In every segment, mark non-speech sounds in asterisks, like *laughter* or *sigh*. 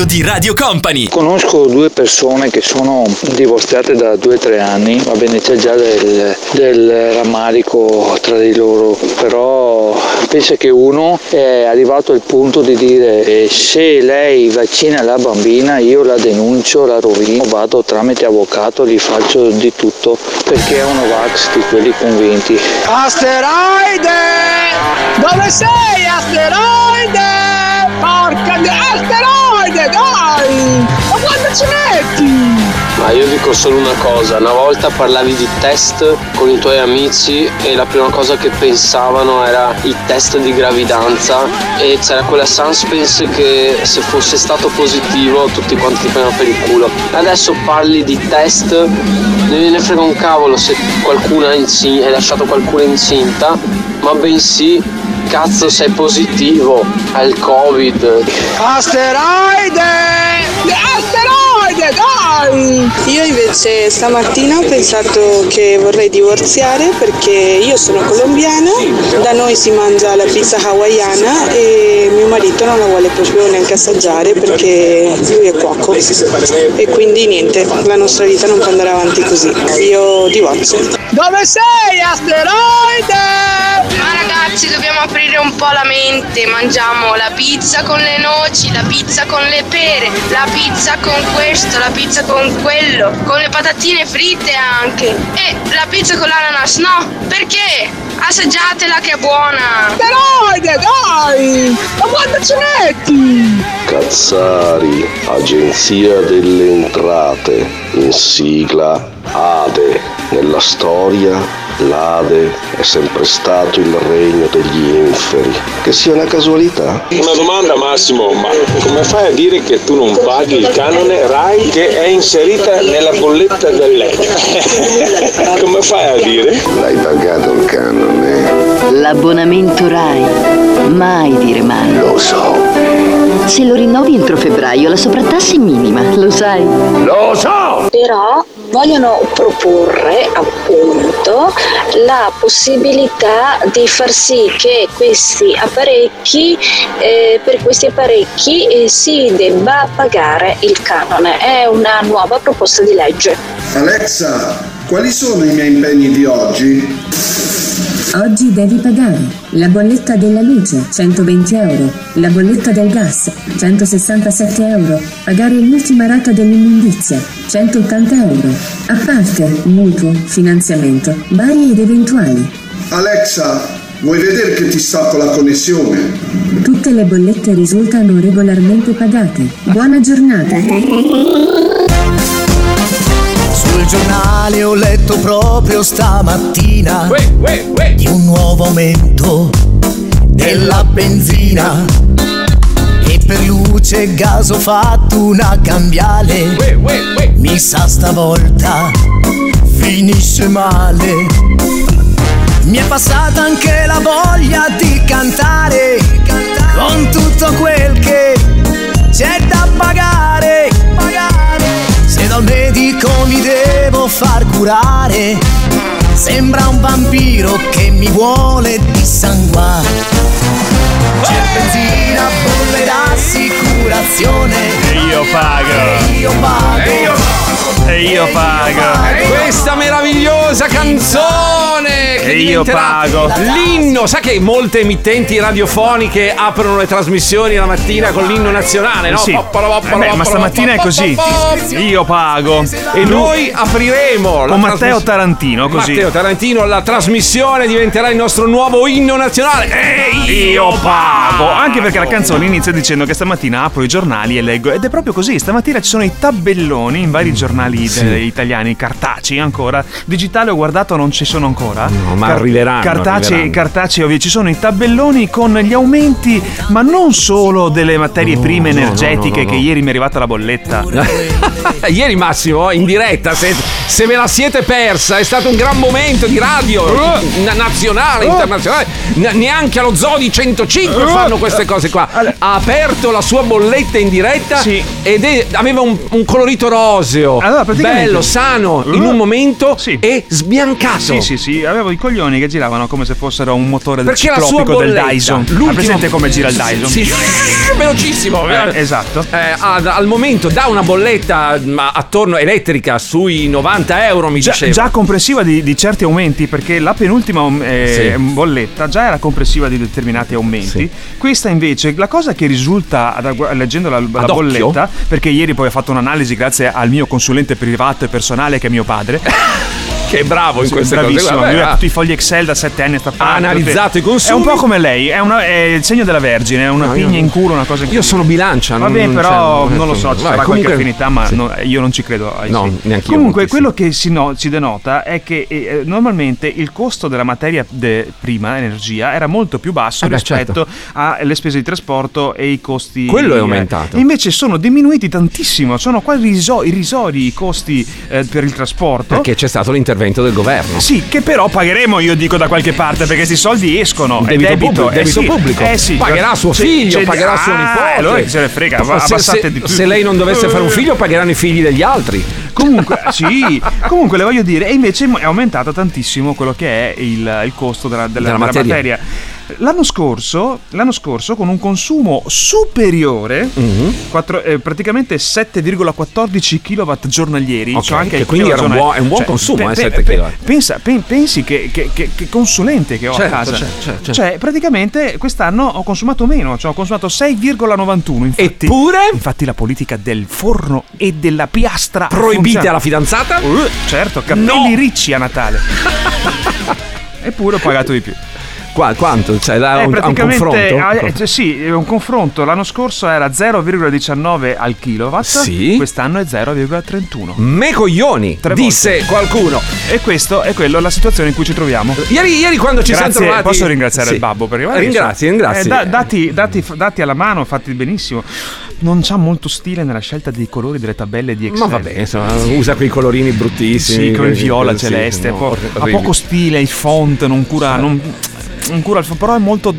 mattino di Radio Company. Conosco due persone che sono divorziate da due o tre anni, va bene c'è già del, del rammarico tra di loro, però penso che uno è arrivato al punto di dire eh, se lei vaccina la bambina io la denuncio, la rovino, vado tramite avvocato, gli faccio di tutto perché è uno vax di quelli convinti. Asteroide! Dove sei, asteroide? Porca di... Asteroide, dai! Ma quando ci metti? Ma io dico solo una cosa, una volta parlavi di test con i tuoi amici e la prima cosa che pensavano era i test di gravidanza e c'era quella suspense che se fosse stato positivo tutti quanti ti prendevano per il culo. Adesso parli di test, non ne frega un cavolo se qualcuno è incinta, hai lasciato qualcuno incinta, ma bensì cazzo sei positivo al covid. Asteroide! Asteroide, dai! Io invece stamattina ho pensato che vorrei divorziare perché io sono colombiana, da noi si mangia la pizza hawaiana e mio marito non la vuole proprio neanche assaggiare perché lui è cuoco e quindi niente, la nostra vita non può andare avanti così. Io divorzio. Dove sei, asteroide? Ma ragazzi dobbiamo aprire un po' la mente, mangiamo la pizza con le noci, la pizza con le pere, la pizza con questo, la pizza con quello, con le patatine fritte anche e la pizza con l'ananas, no? Perché? Assaggiatela che è buona! Asteroide, dai! Ma quando ci metti? Cazzari, Agenzia delle Entrate, in sigla ADE. Nella storia l'Ade è sempre stato il regno degli inferi. Che sia una casualità? Una domanda Massimo, ma come fai a dire che tu non paghi il canone RAI che è inserita nella bolletta del letto? *laughs* come fai a dire? L'hai pagato il canone? L'abbonamento RAI. Mai dire mai. Lo so. Se lo rinnovi entro febbraio la sovrattassa è minima, lo sai? Lo so! Però vogliono proporre appunto la possibilità di far sì che questi apparecchi, eh, per questi apparecchi eh, si debba pagare il canone. È una nuova proposta di legge. Alexa, quali sono i miei impegni di oggi? Oggi devi pagare la bolletta della luce 120 euro, la bolletta del gas 167 euro, pagare l'ultima rata dell'immondizia 180 euro, a parte mutuo, finanziamento, vari ed eventuali. Alexa, vuoi vedere che ti stacco la connessione? Tutte le bollette risultano regolarmente pagate. Buona giornata. *laughs* Giornale ho letto proprio stamattina di un nuovo aumento della benzina e per luce e gas ho fatto una cambiale. Mi sa stavolta finisce male. Mi è passata anche la voglia di cantare con tutto quel che c'è da pagare. Medico mi devo far curare, sembra un vampiro che mi vuole dissanguare. C'è benzina, bolle d'assicurazione. E io pago. E io pago. E io, e io pago. Questa meravigliosa canzone che E io pago. L'inno, sa che molte emittenti radiofoniche aprono le trasmissioni la mattina con l'inno nazionale, no? Sì. Eh beh, ma stamattina è così. Io pago. E noi apriremo Con Matteo Tarantino, così. Matteo Tarantino, la trasmissione diventerà il nostro nuovo inno nazionale. E Io pago! Anche perché la canzone inizia dicendo che stamattina apro i giornali e leggo. Ed è proprio così. Stamattina ci sono i tabelloni in vari giornali Sì. de- italiani, cartacei ancora. Digitale ho guardato, non ci sono ancora. No, ma arriveranno, Cartacei, arriveranno. cartacei, ovvio. Ci sono i tabelloni con gli aumenti, ma non solo delle materie prime no, energetiche, no, no, che ieri mi è arrivata la bolletta. *laughs* Ieri Massimo, in diretta, se, se ve la siete persa, è stato un gran momento di radio Uh. na- nazionale, internazionale. N- neanche allo Zoo di 105 Uh. fanno queste cose qua. Ha aperto la sua bolletta in diretta ed è- aveva un, un colorito roseo. Allora, praticamente- bello, sano, in un momento e sbiancato. Sì, sì, sì, avevo i coglioni che giravano come se fossero un motore del ciclopico del Dyson. l'ultimo- Ha presente come gira il Dyson? Sì, velocissimo. Eh, esatto. Eh, ad- al momento dà una bolletta ma attorno elettrica sui 90 euro, mi Già, diceva. già comprensiva di, di certi aumenti perché la penultima eh, Sì. bolletta già era comprensiva di determinati aumenti. Questa invece, la cosa che risulta da- leggendo la, la Ad bolletta, perché ieri poi ho fatto un'analisi grazie al mio consulente privato e personale che è mio padre. Che è bravo in Sì, queste bravissimo, cose. Lui ha ah. tutti i fogli Excel da sette anni a sta parte. analizzato i consumi. È un po' come lei, è, una- è il segno della Vergine, è una No, io- pigna in culo, una cosa in Io sono bilancia. non- Vabbè, non però c'è- non lo so, ci sarà comunque- qualche affinità, ma no, io non ci credo. ai No, sì. neanch'io Comunque, moltissimo. quello che si, no- si denota è che eh, normalmente il costo della materia de- prima, energia, era molto più basso Eh beh, rispetto alle spese di trasporto e i costi. Quello è eh, aumentato. e invece sono diminuiti tantissimo, sono quasi riso- irrisori i costi eh, per il trasporto. Perché c'è stato l'intervento del governo. Sì, che però pagheremo, io dico da qualche parte, perché questi soldi escono. Debito è debito, pubblico, eh debito sì, pubblico. Eh sì, Pagherà suo figlio, c'è- pagherà suo Ah, nipote. Allora se ne frega, Se- abbassate se, di più. se lei non dovesse fare un figlio, pagheranno i figli degli altri. Comunque, *laughs* sì, comunque le voglio dire, e invece è aumentato tantissimo quello che è il, il costo della, della- Della della materia. materia. L'anno scorso, l'anno scorso, con un consumo superiore, Mhm. quattro- eh, praticamente 7,14 kW giornalieri, Ok, cioè anche quindi era un buon- è un buon consumo, eh, 7 kilowatt. Pensa, pen- pensi che, che- che- che consulente che ho Certo, a casa. certo, certo, certo. Cioè, praticamente quest'anno ho consumato meno, cioè ho consumato 6,91. Infatti, Eppure? Infatti la politica del forno e della piastra Proibite alla fidanzata? Uh, certo, capelli ricci a Natale. *laughs* Eppure ho pagato di più. Qua- quanto? Cioè, da Eh, un, a un confronto? ah, eh, cioè, sì, un confronto. L'anno scorso era 0,19 al kilowatt, Sì. quest'anno è 0,31. Me coglioni, Tre disse volte. qualcuno. E questo è quello la situazione in cui ci troviamo. Ieri, ieri quando ci Grazie, siamo trovati. Posso ringraziare Sì. il babbo perché guarda che Ringrazi, so- ringrazi. eh, da- dati, dati- dati alla mano, fatti benissimo. Non c'ha molto stile nella scelta dei colori delle tabelle di Excel. Ma vabbè, insomma, usa quei colorini bruttissimi. Sì, come il viola Sì, celeste, no, po- ha poco stile, il font non cura, non, non cura font, però è molto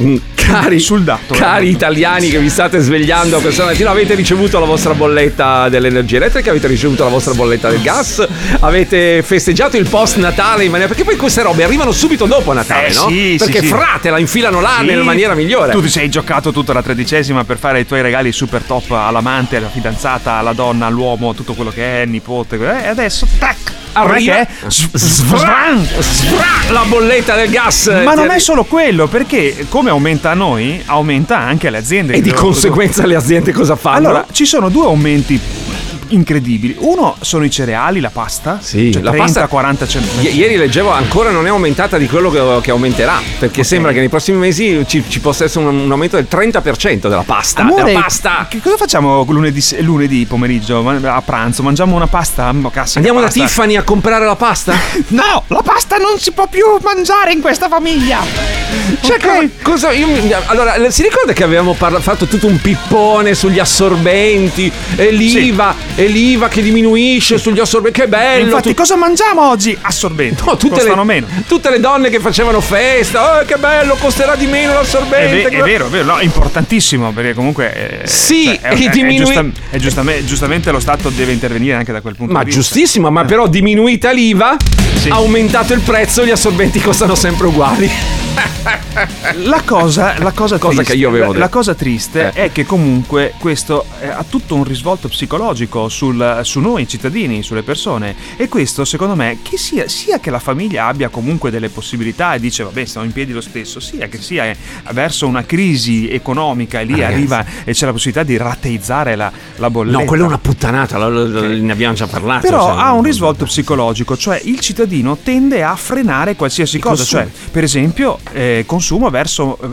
Mm, Cari, sul dato. cari italiani che vi state svegliando questa mattina, avete ricevuto la vostra bolletta dell'energia elettrica, avete ricevuto la vostra bolletta del gas, avete festeggiato il post Natale in maniera. Perché poi queste robe arrivano subito dopo Natale, Eh, no? sì, Perché sì, sì. frate la infilano là Sì. nella maniera migliore. Tu ti sei giocato tutta la tredicesima per fare i tuoi regali super top all'amante, alla fidanzata, alla donna, all'uomo, tutto quello che è, nipote. eh, E adesso, tac! Arriva- Arriva Svran, svran, la bolletta del gas. Ma non è solo quello, perché come aumenta a noi, aumenta anche alle aziende. E di conseguenza le aziende cosa fanno? Allora, ci sono due aumenti incredibili. Uno sono i cereali, la pasta. Sì, cioè la 30, pasta 40 centesimi. I- Ieri leggevo ancora non è aumentata di quello che, che aumenterà. Perché sembra che nei prossimi mesi ci, ci possa essere un, un aumento del 30% della pasta. Amore, della pasta. Che cosa facciamo lunedì, lunedì pomeriggio a pranzo? Mangiamo una pasta? Andiamo da pasta. Tiffany a comprare la pasta? *laughs* No, la pasta non si può più mangiare in questa famiglia. Cioè, cosa, cosa- io allora, si ricorda che avevamo parla- fatto tutto un pippone sugli assorbenti e l'IVA, e l'IVA che diminuisce sugli assorbenti, che bello! Infatti, tu- cosa mangiamo oggi? Assorbenti. No, tutte, Costano le, meno. tutte le donne che facevano festa, oh, che bello, costerà di meno È, l'assorbente. ve- è vero, è vero, no, è importantissimo perché comunque. eh, Sì, cioè, è, è- è diminui- giusta- è giustamente, giustamente lo Stato deve intervenire anche da quel punto Ma di vista. giustissimo, ma però diminuita l'IVA, aumentato il prezzo, gli assorbenti costano sempre uguali. *laughs* La cosa, la cosa, Cosa triste, che io avevo detto. la cosa triste Eh. è che comunque questo eh, ha tutto un risvolto psicologico sul- su noi cittadini, sulle persone e questo secondo me che sia, sia che la famiglia abbia comunque delle possibilità e dice vabbè stiamo in piedi lo stesso, sia che sia eh, verso una crisi economica e lì ragazzi. arriva e c'è la possibilità di rateizzare la, la bolletta. No, quella è una puttanata, lo- lo- ne abbiamo già parlato. Però cioè, ha un risvolto psicologico, cioè il cittadino tende a frenare qualsiasi cosa, consumi. cioè per esempio eh, consumo verso eh,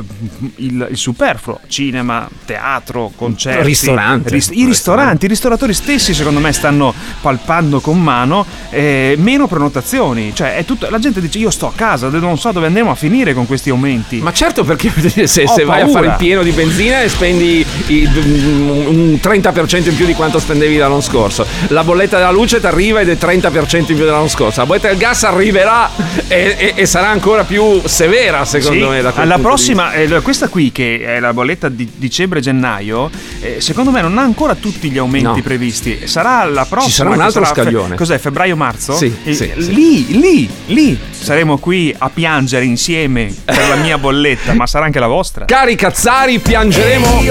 il, il superfluo, cinema, teatro, concerti, Ristorante. ris- I ristoranti, i ristoratori stessi secondo me stanno palpando con mano eh, meno prenotazioni, cioè tutto, la gente dice io sto a casa, non so dove andiamo a finire con questi aumenti. Ma certo perché *laughs* se, se vai a fare il pieno di benzina e spendi un 30% in più di quanto spendevi l'anno scorso. La bolletta della luce ti arriva ed è 30% in più dell'anno scorso. La bolletta del gas arriverà e, e- e sarà ancora più severa secondo Sì, me. Da alla prossima, eh, questa qui che è la bolletta di dicembre-gennaio, eh, secondo me non ha ancora tutti gli aumenti No. previsti Sarà la prossima. sarà un altro fe- scaglione. cos'è? Febbraio-marzo? Sì, E sì, sì. Lì, lì, lì saremo qui a piangere insieme per la mia bolletta, ma sarà anche la vostra. Cari cazzari, piangeremo.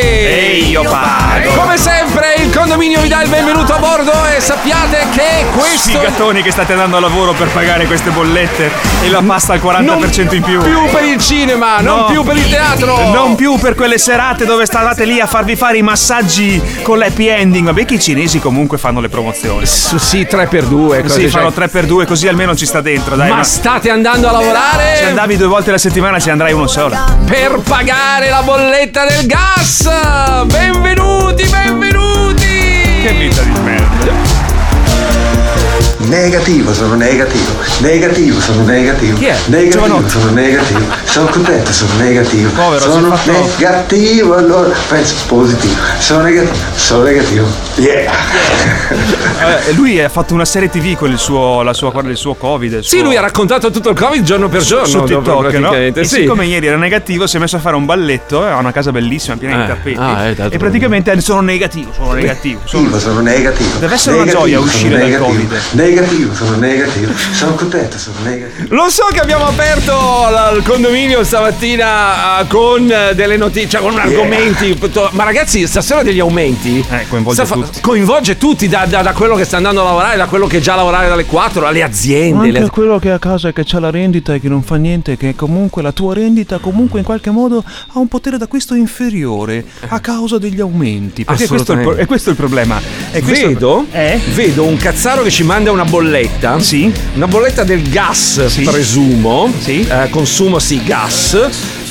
Ehi, io pago. Come sempre, condominio vi dà il benvenuto a bordo e sappiate che questo. Sfigatoni che state andando a lavoro per pagare queste bollette e la pasta al 40% in più. più per il cinema, non No. più per il teatro. Non più per quelle serate dove stavate lì a farvi fare i massaggi con l'happy ending. Vabbè che i cinesi comunque fanno le promozioni. Sì, 3x2. cose, Sì, cioè- fanno 3x2 così almeno ci sta dentro, dai. Ma ma- state andando a lavorare? Se andavi due volte alla settimana ci andrai uno solo. per pagare la bolletta del gas. Benvenuti, benvenuti. Che vita di merda. Negativo, sono negativo. Negativo, sono negativo. Chi è? Negativo, Giovanotti. sono negativo. Sono contento, sono negativo. Povero, sono fatto- negativo, allora penso positivo. Sono negativo, sono negativo. Yeah. *laughs* Eh, lui ha fatto una serie TV con il suo, la sua, il suo Covid. il Sì, suo- lui ha raccontato tutto il Covid giorno per giorno. su dopo, TikTok, no? E sì. siccome ieri era negativo, si è messo a fare un balletto. Ha una casa bellissima, piena Eh, di tappeti. ah, eh, e praticamente sono negativo, sono negativo. Sono... Negativo, sono negativo. Deve essere una Negativo, gioia sono uscire dal negativo. Covid. Negativo, sono negativo. Sono contento, sono negativo. Lo so che abbiamo aperto il condominio stamattina eh, con eh, delle notizie, cioè con argomenti. to- Ma ragazzi, stasera degli aumenti. Eh, coinvolge fa- tutti. coinvolge tutti, da, da- da quello che sta andando a lavorare, da quello che già lavorare dalle 4, alle aziende. Anche le- quello che è a casa e che c'ha la rendita e che non fa niente, che comunque la tua rendita comunque in qualche modo ha un potere d'acquisto inferiore a causa degli aumenti. Perché questo è il, pro- e questo è il problema. Questo- Vedo, Eh? vedo un cazzaro che ci manda una bolletta. Sì. Una bolletta del gas, Sì. presumo. Sì. Eh, consumo sì, gas.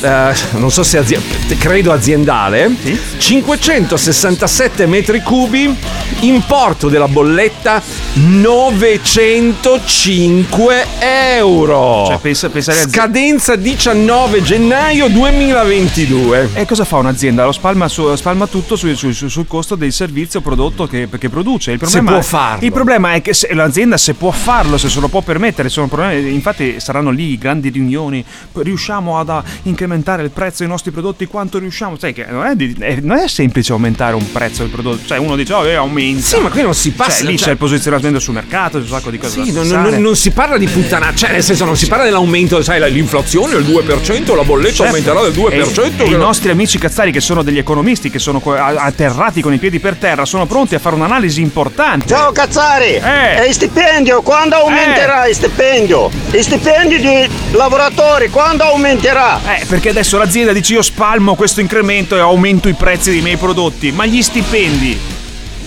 Eh, non so se azi- credo aziendale. Sì. 567 metri cubi. Importo della bolletta 905 euro. Cioè, pensa, pensa alle aziende- Scadenza 19 gennaio 2022. E cosa fa un'azienda? Lo spalma, su- spalma tutto sul, sul- sul- costo del servizio prodotto che, che produce. Il problema, può farlo. Il problema è che se, l'azienda se può farlo, se se lo può permettere, sono problemi. Infatti saranno lì grandi riunioni. Riusciamo ad a incrementare il prezzo dei nostri prodotti quanto riusciamo. Sai che non è, di- è- non è semplice aumentare un prezzo del prodotto. Cioè uno dice, oh, eh, aumenta. Sì, ma qui non si passa. Cioè, lì cioè- c'è il posizionamento sul mercato, c'è un sacco di cose Sì, da non, pensare. non- non si parla di puttana, cioè nel senso non si parla dell'aumento, sai, la- l'inflazione il 2%, la bolletta Certo. aumenterà del 2%. E, e i nostri amici cazzari che sono degli economisti, che sono atterrati con i piedi per terra, sono pronti a fare un'analisi importante. Ciao Cazzari! Eh. E il stipendio quando aumenterà il stipendio? Il stipendio di lavoratori quando aumenterà? Eh, perché adesso l'azienda dice io spalmo questo incremento e aumento i prezzi dei miei prodotti, ma gli stipendi?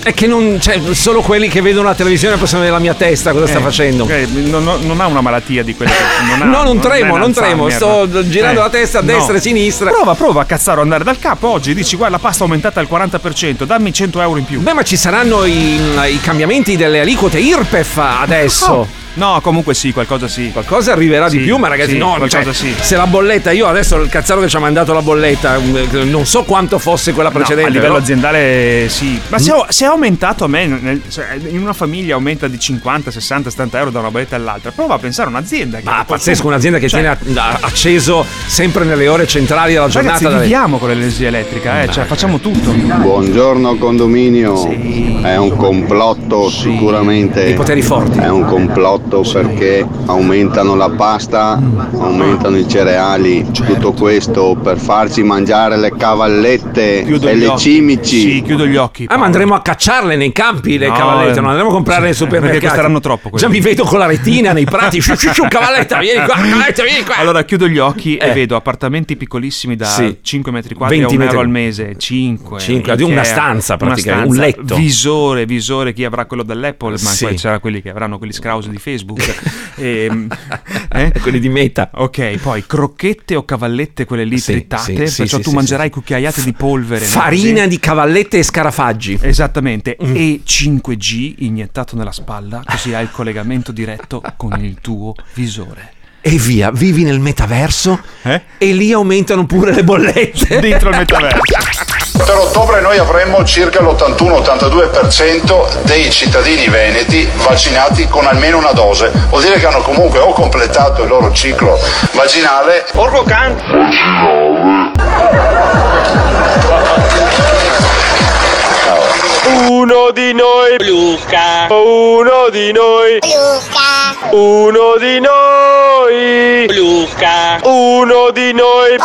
È che non, cioè, solo quelli che vedono la televisione possono vedere la mia testa cosa sta Eh, facendo. eh, non, non- non ha una malattia di quelle che *laughs* non ha, No, non tremo, non tremo, sto girando la testa a destra e sinistra. Prova, prova a cazzaro andare dal capo oggi, dici guarda la pasta è aumentata al 40%, dammi 100 euro in più. Beh, ma ci saranno i, i cambiamenti delle aliquote IRPEF adesso. Oh. No, comunque sì, qualcosa sì. Qualcosa arriverà di Sì, più, ma ragazzi, sì, no, qualcosa cioè, sì. se la bolletta, io adesso il cazzaro che ci ha mandato la bolletta, eh, non so quanto fosse quella No, precedente. a livello però- aziendale sì. Ma Mm. se, è- se è aumentato a me, nel- cioè, in una famiglia aumenta di 50, 60, 70 euro da una bolletta all'altra. Prova a pensare a un'azienda. Che Ma pazzesco, un'azienda che Cioè, tiene a- a- acceso sempre nelle ore centrali della giornata. Ragazzi, dalle- viviamo con l'energia elettrica, eh, cioè facciamo tutto. Buongiorno condominio, è un complotto sicuramente. I poteri forti. È un complotto perché aumentano la pasta, aumentano i cereali, tutto questo per farci mangiare le cavallette Chiudo e gli le occhi. cimici. Sì, chiudo gli occhi. Ah, ma andremo a cacciarle nei campi le No, cavallette, eh, non andremo a comprarle nei supermercati. perché costeranno troppo quelle. Già mi vedo con la retina nei prati. Sciu, sciu, sciu, cavalletta, vieni qua, cavalletta, vieni qua. Allora chiudo gli occhi e Eh. vedo appartamenti piccolissimi da Sì. 5 metri quadri a 20 un euro metri. al mese, 5. Cinque, di una stanza praticamente, un letto. Visore, visore, chi avrà quello dell'Apple, ma Sì. poi c'era quelli che avranno quelli scrausi di Facebook. *laughs* Ehm, eh? Quelli di meta. Ok, poi crocchette o cavallette, quelle lì Sì, trittate, sì, perciò sì, tu mangerai cucchiaiate di polvere. no? Farina Così. di cavallette e scarafaggi. Esattamente, Mm. e 5G iniettato nella spalla, così hai il collegamento diretto con il tuo visore. E via, vivi nel metaverso Eh? e lì aumentano pure le bollette. Dentro il metaverso. *laughs* Per ottobre noi avremo circa l'81-82% dei cittadini veneti vaccinati con almeno una dose. Vuol dire che hanno comunque o completato il loro ciclo vaginale. Orgo Uno di noi. Luca. Uno di noi. Luca. Uno di noi. Luca. Uno di noi.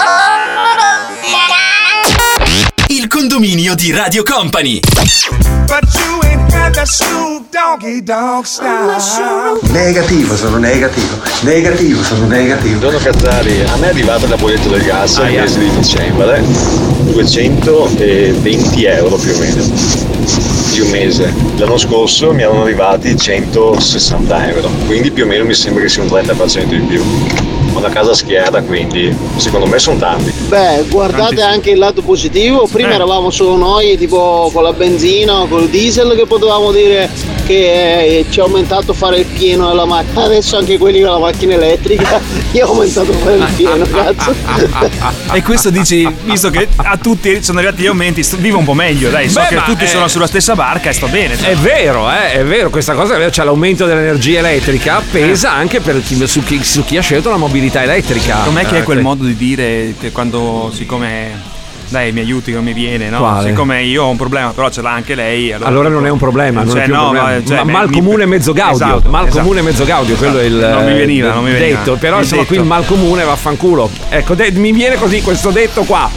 Il condominio di Radio Company. Negativo, sono negativo. Negativo, sono negativo. Buongiorno Cazzari, a me è arrivata la bolletta del gas al mese di dicembre, 220 euro più o meno di un mese. L'anno scorso mi erano arrivati 160 euro, quindi più o meno mi sembra che sia un 30% in più. Ho una casa schiera, quindi secondo me sono tanti. Beh, guardate anche il lato positivo. Prima Eh. eravamo solo noi, tipo con la benzina o col diesel, che potevamo dire che eh, ci ha aumentato fare il pieno della macchina. Adesso anche quelli con la macchina elettrica *laughs* gli ha aumentato fare il pieno, cazzo. E questo dici, visto che a tutti sono arrivati gli aumenti, vivo un po' meglio, dai, so Beh, che ma, tutti eh, sono sulla stessa barca e sto bene. cioè. È vero, eh, è vero, questa cosa è vera, cioè l'aumento dell'energia elettrica pesa anche per chi- su, chi, su chi ha scelto la mobilità elettrica. Com'è che Eh, è quel que- modo di dire che quando, siccome. Dai, mi aiuti, mi viene, no? Quale? Siccome io ho un problema, però ce l'ha anche lei. Allora, Allora non è un problema, non Cioè, è più no, problema. ma- cioè, Ma- mal mi- comune mezzo gaudio, Esatto, mal esatto. comune mezzo gaudio, quello è il Non mi veniva, eh, non mi veniva. detto, però Il insomma qui il detto. mal comune vaffanculo. Ecco, de- mi viene così questo detto qua.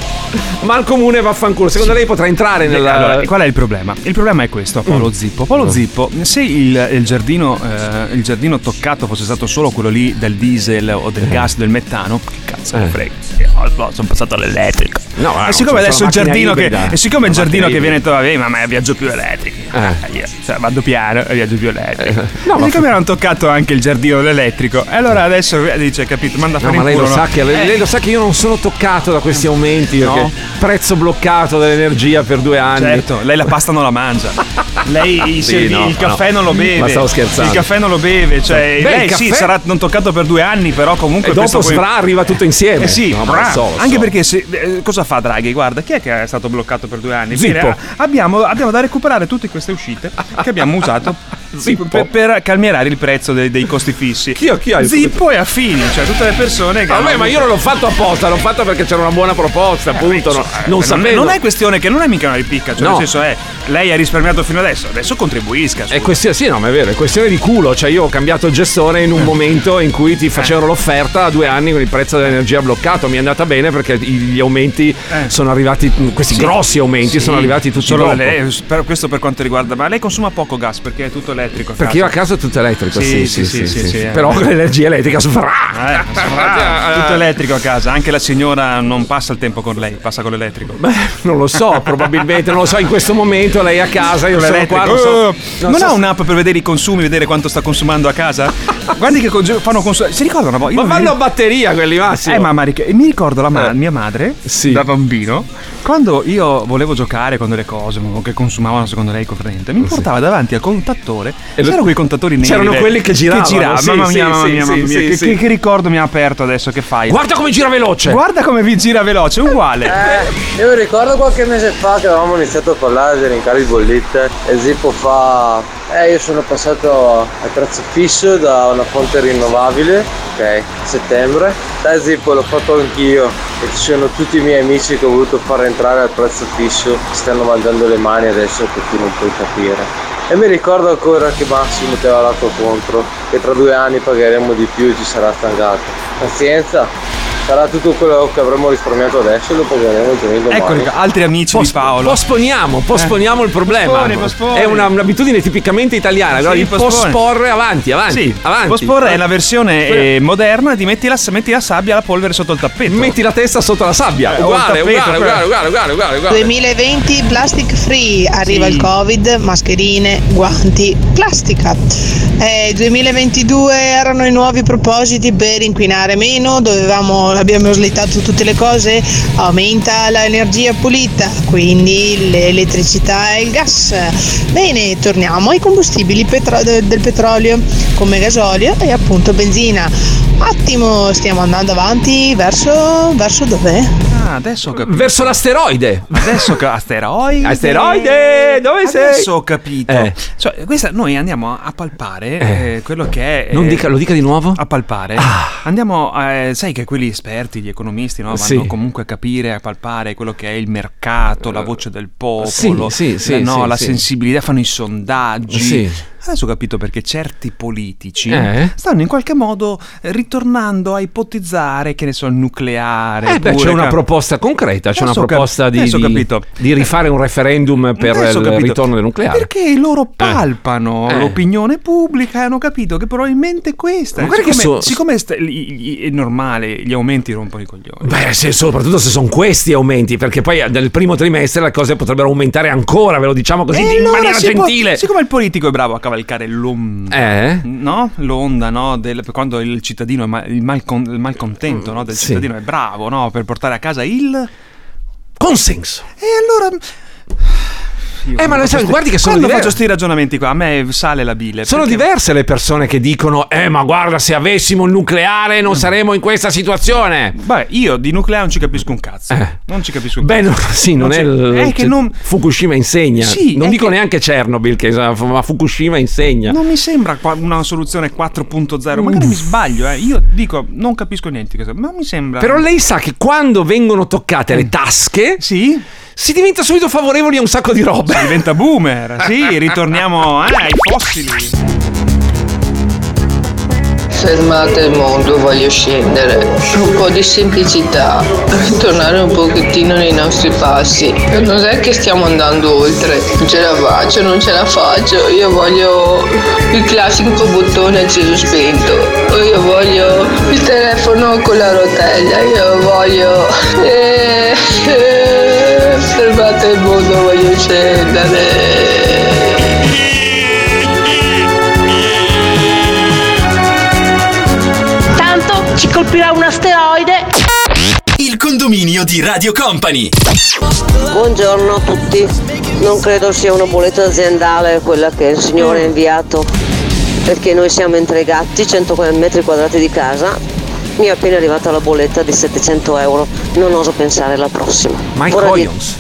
Mal comune vaffanculo. Secondo lei potrà entrare Eh, nella Allora, qual è il problema? Il problema è questo, Paolo Zippo. Paolo Zippo, se il, il giardino, eh, il giardino toccato fosse stato solo quello lì del diesel o del gas, del metano, che cazzo Eh. frega? Oh, no, sono passato all'elettrico. No, e siccome adesso il giardino che, e siccome il giardino che viene detto, vabbè, ma ma viaggio più elettrico. Eh. io, cioè, vado piano e viaggio più elettrico. No, e ma siccome hanno toccato anche il giardino dell'elettrico, e allora adesso dice, capito, manda a No, fare ma in lei lo, culo, sa no? che, lei, Eh, lei lo sa che io non sono toccato da questi aumenti No? prezzo bloccato dell'energia per due anni. Certo, lei la pasta non la mangia. Lei *laughs* Sì, servi- no, il caffè no. non lo beve. Ma stavo scherzando. Il caffè non lo beve. Cioè, Beh, lei il sì, sarà non toccato per due anni, però comunque E dopo poi- sfra arriva tutto insieme. Eh sì, No, ma lo so, lo anche so. perché se- eh, cosa fa Draghi? Guarda, chi è che è stato bloccato per due anni? Zippo. Ah, abbiamo, abbiamo da recuperare tutte queste uscite che abbiamo usato Zippo. per, per calmierare il prezzo dei, dei costi fissi. Chi, chi ha Zippo e affini, cioè tutte le persone che. Vabbè, hanno ma io non l'ho fatto apposta, l'ho fatto perché c'era una buona proposta, appunto. non, non non, sapevo. non è questione che non è mica una ripicca, cioè No. nel senso è lei ha risparmiato fino adesso, adesso contribuisca. È questione, sì, no, ma è vero, è questione di culo. Cioè, io ho cambiato il gestore Eh. in un momento in cui ti facevano l'offerta a due anni con il prezzo dell'energia bloccato. Mi è andata bene perché gli aumenti sono arrivati, questi Eh. Sì. grossi aumenti Sì. sono arrivati tutti Solo dopo. lei- per- questo per quanto riguarda, ma lei consuma poco gas perché è tutto elettrico. Perché io a casa. è tutto elettrico, sì, sì, sì. sì, sì, eh. Però con l'energia elettrica su Eh, insomma, tutto elettrico a casa, anche la signora non passa il tempo con lei, passa con l'elettrico. Beh, non lo so, *laughs* probabilmente, non lo so, in questo momento lei è a casa, io sono qua, non so. Non non ha un'app per vedere i consumi, vedere quanto sta consumando a casa? Guardi che fanno consumi. Si ricorda una volta? Ma vanno a batteria quelli Massimo. Eh, mamma, mi ricordo la ma- mia madre da bambino. Quando io volevo giocare con delle cose che consumavano secondo lei corrente, mi portava davanti al contatore. E lo- c'erano quei contatori neri. C'erano quelli che giravano, sì, mamma sì, mia, mamma mia, sì, mamma mia. sì, che, sì. che- che ricordo mi ha aperto adesso che fai? Guarda come gira veloce! Guarda come vi gira veloce, uguale. Eh, io mi ricordo qualche mese fa che avevamo iniziato con l'Asia in cari bollette e Zippo fa eh io sono passato a prezzo fisso da una fonte rinnovabile, ok, settembre. Dai Zippo l'ho fatto anch'io e ci sono tutti i miei amici che ho voluto far entrare al prezzo fisso, che stanno mangiando le mani adesso che tu non puoi capire. E mi ricordo ancora che Massimo ti aveva dato contro, che tra due anni pagheremo di più e ci sarà stangato. Pazienza, sarà tutto quello che avremmo risparmiato adesso e lo pagheremo il giorno domani. Eccoli altri amici di Paolo. Posponiamo, posponiamo il problema. Posponi, posponi. È una- un'abitudine tipicamente italiana, no? Sì, pospone. posporre avanti, avanti. Sì, avanti. posporre è la versione eh, moderna di metti la, metti la sabbia la polvere sotto il tappeto. Metti la testa sotto la sabbia. Eh, uguale, tappeto, uguale, uguale, uguale, uguale, uguale, uguale. 2020 plastic free, arriva Sì. il covid, mascherine, guanti, plastica. Eh, 2022 erano i nuovi propositi per inquinare meno, dovevamo, abbiamo slittato tutte le cose, aumenta l'energia pulita, quindi l'elettricità e il gas. Bene, torniamo ai combustibili petro- de- del petrolio come gasolio e appunto benzina. Ottimo, stiamo andando avanti verso, verso dove? Ah, adesso ho capito. Verso l'asteroide. Adesso che asteroide. Asteroide, dove sei? Adesso ho capito. Eh. Cioè, questa, noi andiamo a palpare Eh. eh, quello che è. Non eh, dica- lo dica di nuovo? A palpare. Andiamo, eh, sai che quelli esperti, gli economisti, no? vanno Sì. comunque a capire, a palpare quello che è il mercato, la voce del popolo, Sì, sì, sì, la, no, la sensibilità, fanno i sondaggi. Sì. Adesso ho capito perché certi politici Eh? stanno in qualche modo eh, ritornando a ipotizzare che ne so, il nucleare. Eh beh, c'è una ca- proposta concreta, c'è una ho cap- proposta di, di- di rifare un referendum per Adesso il ritorno del nucleare. Perché loro palpano Eh. l'opinione pubblica e hanno capito che probabilmente questa. Ma siccome, so- siccome gli- è normale, gli aumenti rompono i coglioni. Beh, se- soprattutto se sono questi aumenti, perché poi nel primo trimestre le cose potrebbero aumentare ancora, ve lo diciamo così in allora maniera si può- gentile. siccome il politico è bravo a cavalcare l'onda, Eh? no? L'onda, no? Del, quando il cittadino è ma- il, malcon- il malcontento no? del Sì. cittadino è bravo, no? Per portare a casa il. Consenso. E allora. Io Eh, ma sai, faccio guardi che sono Quando diversi. faccio sti ragionamenti qua, a me sale la bile. Sono perché- diverse le persone che dicono: Eh, ma guarda, se avessimo il nucleare Mm. non saremmo in questa situazione. Beh, io di nucleare non ci capisco un cazzo. Non ci capisco un Beh, cazzo. no, sì, non, è ci- il. È che cioè, non. Fukushima insegna. Sì, non è dico che- neanche Chernobyl, che, ma Fukushima insegna. Non mi sembra una soluzione 4.0, magari mi sbaglio, eh. Io dico, non capisco niente, ma mi sembra... Però lei sa che quando vengono toccate le tasche, sì? Si diventa subito favorevoli a un sacco di robe. Si diventa boomer, sì, *laughs* ritorniamo eh, ai fossili. Fermate il mondo, voglio scendere. Un po' di semplicità, ritornare un pochettino nei nostri passi. Non è che stiamo andando oltre, non ce la faccio, non ce la faccio. Io voglio il classico bottone acceso spento. Io voglio il telefono con la rotella. Io voglio. Eh, fermate il mondo, voglio scendere. Tanto ci colpirà un asteroide. Il condominio di Radio Company. Buongiorno a tutti, non credo sia una bolletta aziendale quella che il signore ha inviato perché noi siamo in tre gatti, 100 metri quadrati di casa, mi è appena arrivata la bolletta di 700 euro, non oso pensare alla prossima. Mike Ora di- Coyons.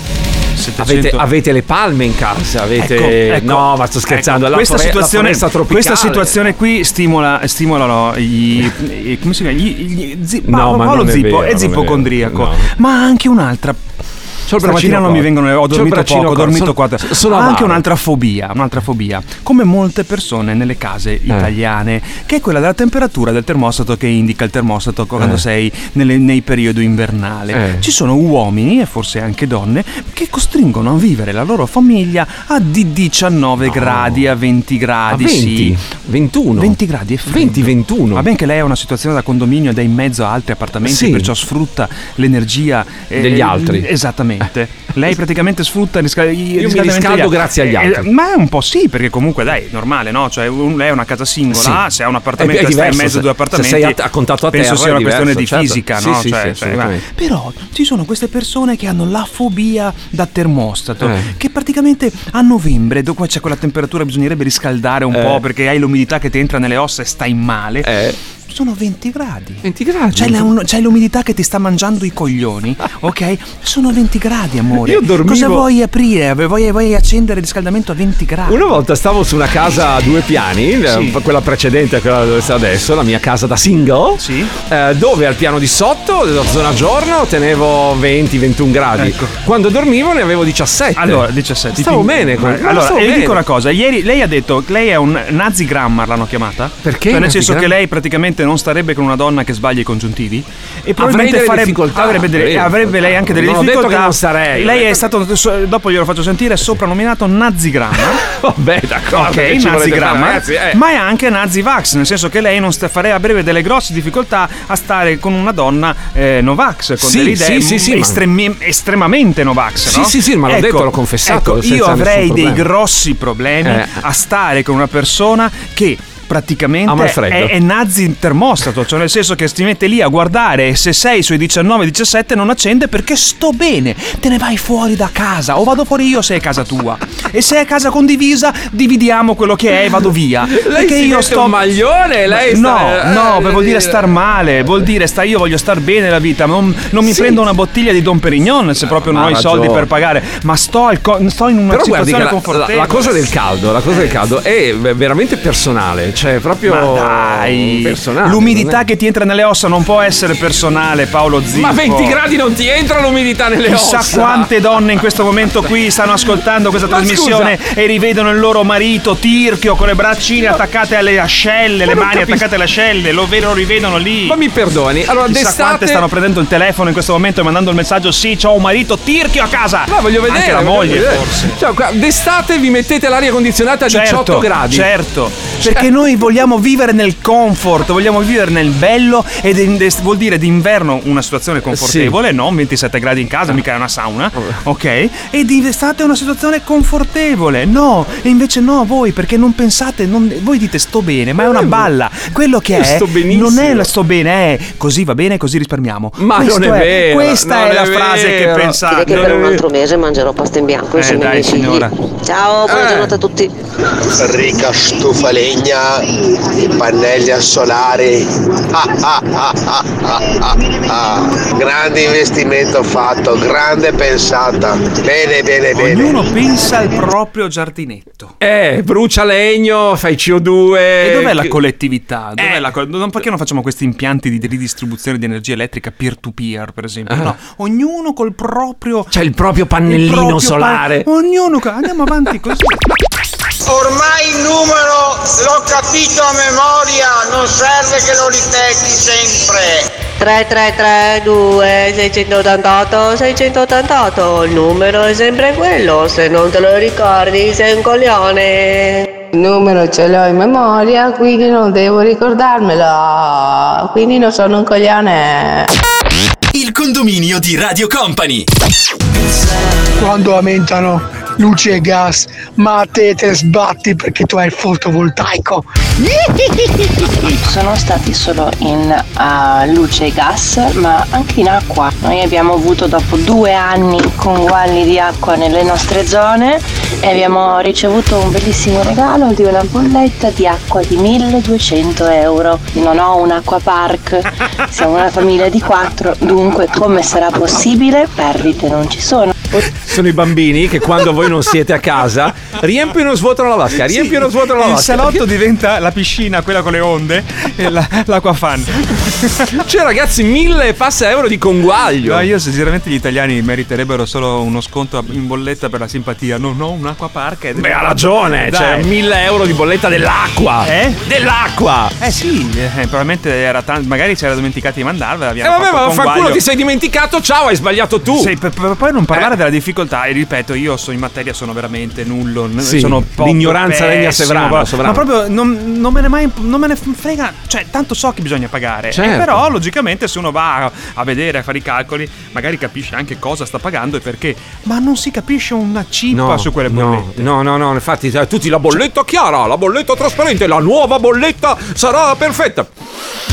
Avete, avete le palme in casa, avete... Ecco, ecco, no, ma sto scherzando. ecco, questa, fore- situazione, questa situazione qui stimola, stimolano i, i- come si chiama? Gli, gli zi- No, ma Paolo non è Zippo vero, è zipocondriaco, no. ma anche un'altra. Stamattina non mi vengono, ho dormito poco, ho dormito quattro. sono anche un'altra fobia, un'altra fobia, come molte persone nelle case Eh. italiane, che è quella della temperatura del termostato che indica il termostato quando Eh. sei nelle- nei periodi invernali. Eh. Ci sono uomini e forse anche donne che costringono a vivere la loro famiglia a di 19 gradi, a 20 gradi, A 20? sì. 21? 20 gradi è freddo. 20, 21. Va bene che lei ha una situazione da condominio ed è in mezzo a altri appartamenti, Sì. perciò sfrutta l'energia eh, Degli altri. Esattamente. *laughs* Lei praticamente sfrutta risca- i mi riscaldo grazie agli Eh, altri. ma è un po' sì, perché comunque dai, è normale, no? Cioè, un- lei è una casa singola, Sì. se ha un appartamento È- è e sta in diverso, mezzo a se- due se appartamenti. sei a- a contatto a penso terra sia una questione diverso, di certo. fisica, Sì, no? sì, Cioè, cioè, però ci sono queste persone che hanno la fobia da termostato, Eh. che praticamente a novembre, dove c'è quella temperatura, bisognerebbe riscaldare un Eh. po' perché hai l'umidità che ti entra nelle ossa e stai male. Sono 20 gradi. 20 gradi. C'è, la- un- c'è l'umidità che ti sta mangiando i coglioni, *laughs* ok? Sono 20 gradi, amore. Io dormivo- Cosa vuoi aprire? Vuoi, vuoi accendere il riscaldamento a 20 gradi? Una volta stavo su una casa a due piani, eh, Sì. quella precedente a quella dove sta adesso, la mia casa da single, eh, dove al piano di sotto, la zona giorno, tenevo 20-21 gradi. Quando dormivo ne avevo 17. Ecco. Allora, 17. Stavo Ti- bene. con- allora, stavo e bene. dico una cosa, ieri lei ha detto lei è un nazi grammar, l'hanno chiamata? Perché Cioè, nel senso che lei praticamente non starebbe con una donna che sbaglia i congiuntivi e probabilmente farebbe, difficoltà, avrebbe, delle- avrei avrebbe lei anche delle Non ho detto difficoltà. che non sarei, Lei è stato dopo glielo faccio sentire soprannominato nazi grammar. *laughs* Vabbè, d'accordo. Ok, che ci nazi volete fare, grammar, ragazzi, eh. ma è anche nazi vax, nel senso che lei non sta, farebbe avrebbe delle grosse difficoltà a stare con una donna eh, Novax, con Sì, delle idee sì, sì, sì, estremi- estremamente Novax. Sì, no? sì, sì, ma l'ho Ecco, detto, l'ho confessato, Ecco, io avrei dei grossi problemi Eh. a stare con una persona che praticamente è, è nazi termostato, cioè nel senso che si mette lì a guardare e se sei sui 19-17 non accende perché sto bene, te ne vai fuori da casa o vado fuori io se è casa tua e se è casa condivisa dividiamo quello che è e vado via. *laughs* Lei si mette un maglione, lei No, sta- no, eh, vuol dire eh, star male, vuol dire sta io voglio star bene nella vita, non, non mi Sì. prendo una bottiglia di Don Perignon se proprio non ho i soldi per pagare, ma sto, al co- sto in una Però situazione che la, confortevole. la- la cosa del caldo, la cosa del caldo è veramente personale, cioè proprio Ma dai, personale. l'umidità che ti entra nelle ossa non può essere personale, Paolo Zippo. Ma 20 gradi non ti entra l'umidità nelle Chissà ossa. quante donne in questo momento qui stanno ascoltando questa Ma trasmissione scusa. e rivedono il loro marito tirchio con le braccine attaccate alle ascelle, le non mani capisco. attaccate alle ascelle, lo, ve- lo rivedono lì. Ma mi perdoni, allora Chissà d'estate quante stanno prendendo il telefono in questo momento e mandando il messaggio sì, c'ho un marito tirchio a casa. No, voglio vedere. Anche la moglie vedere. forse. Cioè, d'estate vi mettete l'aria condizionata a 18 gradi. Certo, Cioè- perché noi vogliamo vivere nel comfort, vogliamo vivere nel bello ed d'est- vuol dire d'inverno una situazione confortevole, non 27 gradi in casa, mica è una sauna, ok? E di estate una situazione confortevole, no, e invece no voi perché non pensate, non- voi dite sto bene, ma è una balla, quello che è non è la sto bene, è così va bene, così risparmiamo. Ma Questo non è vero, Questa non è la è frase che pensate. Che per un altro mese mangerò pasta in bianco Eh, insieme ai dai, figli. signora. Ciao, buona Eh. giornata a tutti. Ricca stufa legna, i pannelli a solari. Ah, ah, ah. Grande investimento fatto, grande pensata. Bene, bene, bene. Ognuno pensa al proprio giardinetto. Eh, brucia legno, fai CO2. E dov'è la collettività? Dov'è Eh. la co- non- perché non facciamo questi impianti di ridistribuzione di energia elettrica peer-to-peer, per esempio? Ah. No, ognuno col proprio. C'è il proprio il pannellino proprio solare. pa- ognuno. Andiamo avanti così. Ormai il numero l'ho capito a memoria, non serve che lo ripeti sempre. 3332 688 688 il numero è sempre quello se non te lo ricordi sei un coglione Il numero ce l'ho in memoria, quindi non devo ricordarmelo. Quindi non sono un coglione. Il condominio di Radio Company. Quando aumentano luce e gas, ma te te sbatti perché tu hai il fotovoltaico. *laughs* Sono stati solo in uh, luce e gas, ma anche in acqua. Noi abbiamo avuto dopo due anni conguagli di acqua nelle nostre zone e abbiamo ricevuto un bellissimo regalo di una bolletta di acqua di 1200 euro. Non ho un acquapark, siamo una famiglia di quattro, dunque come sarà possibile? Perdite non ci sono. Sono i bambini che quando voi non siete a casa riempiono e svuotano la vasca, riempiono e svuotano la Il vasca. salotto diventa la piscina, quella con le onde, e la- l'acqua fan. Cioè, ragazzi, mille e passa euro di conguaglio. No, io sinceramente gli italiani meriterebbero solo uno sconto in bolletta per la simpatia. Non ho un acquapark. e- Beh, ha ragione, cioè Dai. mille euro di bolletta dell'acqua. Eh? Dell'acqua! Eh sì, eh, probabilmente era tan- magari ci era dimenticato di mandarvela. Eh, vabbè, ma fanculo, ti sei dimenticato, ciao, hai sbagliato tu. Sì, per, per poi non parlare della difficoltà, e ripeto, io so in materia sono veramente nullo. Sì, sono l'ignoranza regna sovrana, sovrana. Ma proprio non, non me ne mai non me ne frega. Cioè, tanto so che bisogna pagare. Certo. Però, logicamente, se uno va a, vedere, a fare i calcoli, magari capisce anche cosa sta pagando e perché. Ma non si capisce una cippa su quelle bollette. No, no, no, infatti eh, tutti la bolletta chiara, la bolletta trasparente, la nuova bolletta sarà perfetta.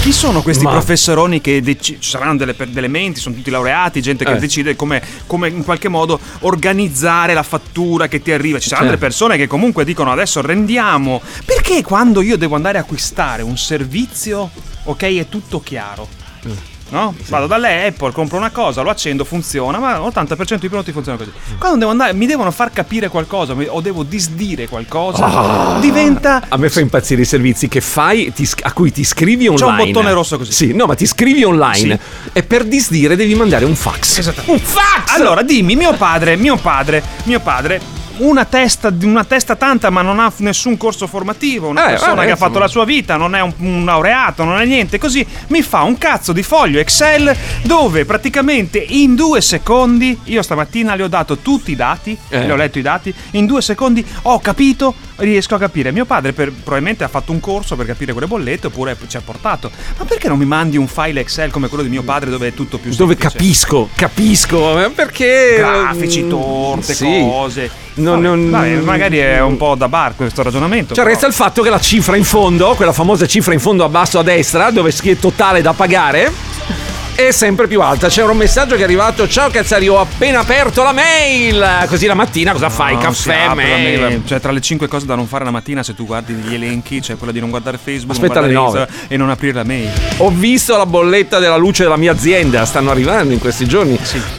Chi sono questi Ma- professoroni che dec- ci saranno delle, delle menti, sono tutti laureati, gente che Eh. decide come, come in qualche modo organizzare la fattura che ti arriva. Ci saranno Certo. delle persone che comunque dicono adesso rendiamo. Perché quando io devo andare a acquistare un servizio, ok, è tutto chiaro. Eh. No? Vado dalle Apple, compro una cosa, lo accendo, funziona, ma l'80% dei prodotti funzionano così. Quando devo andare, mi devono far capire qualcosa o devo disdire qualcosa, Ah. diventa A me fa impazzire i servizi che fai, ti a cui ti iscrivi C'è online. un bottone rosso così. Sì, no, ma ti iscrivi online e per disdire devi mandare un fax. Un fax! Allora, dimmi, mio padre, mio padre, mio padre. Una testa, una testa tanta, ma non ha nessun corso formativo. Una Eh, persona vabbè, che ha fatto la sua vita, non è un, un laureato, non è niente. Così mi fa un cazzo di foglio Excel dove praticamente in due secondi, io stamattina le ho dato tutti i dati, Eh. le ho letto i dati, in due secondi ho capito, riesco a capire. Mio padre per- probabilmente ha fatto un corso per capire quelle bollette oppure ci ha portato. Ma perché non mi mandi un file Excel come quello di mio padre dove è tutto più Dove semplice? capisco, capisco, eh, perché... grafici, torte, Sì. cose. Non, non- Vabbè, magari è un po' da bar questo ragionamento. Cioè, però. resta il fatto che la cifra in fondo, quella famosa cifra in fondo a basso a destra, dove scrive totale da pagare, è sempre più alta. C'era un messaggio che è arrivato: Ciao Cazzari, ho appena aperto la mail. Così la mattina cosa fai? No, Caffè, mail. mail. Cioè, tra le cinque cose da non fare la mattina, se tu guardi gli elenchi, c'è quella di non guardare Facebook, Aspetta non guardare nove. Insta e non aprire la mail. Ho visto la bolletta della luce della mia azienda, stanno arrivando in questi giorni.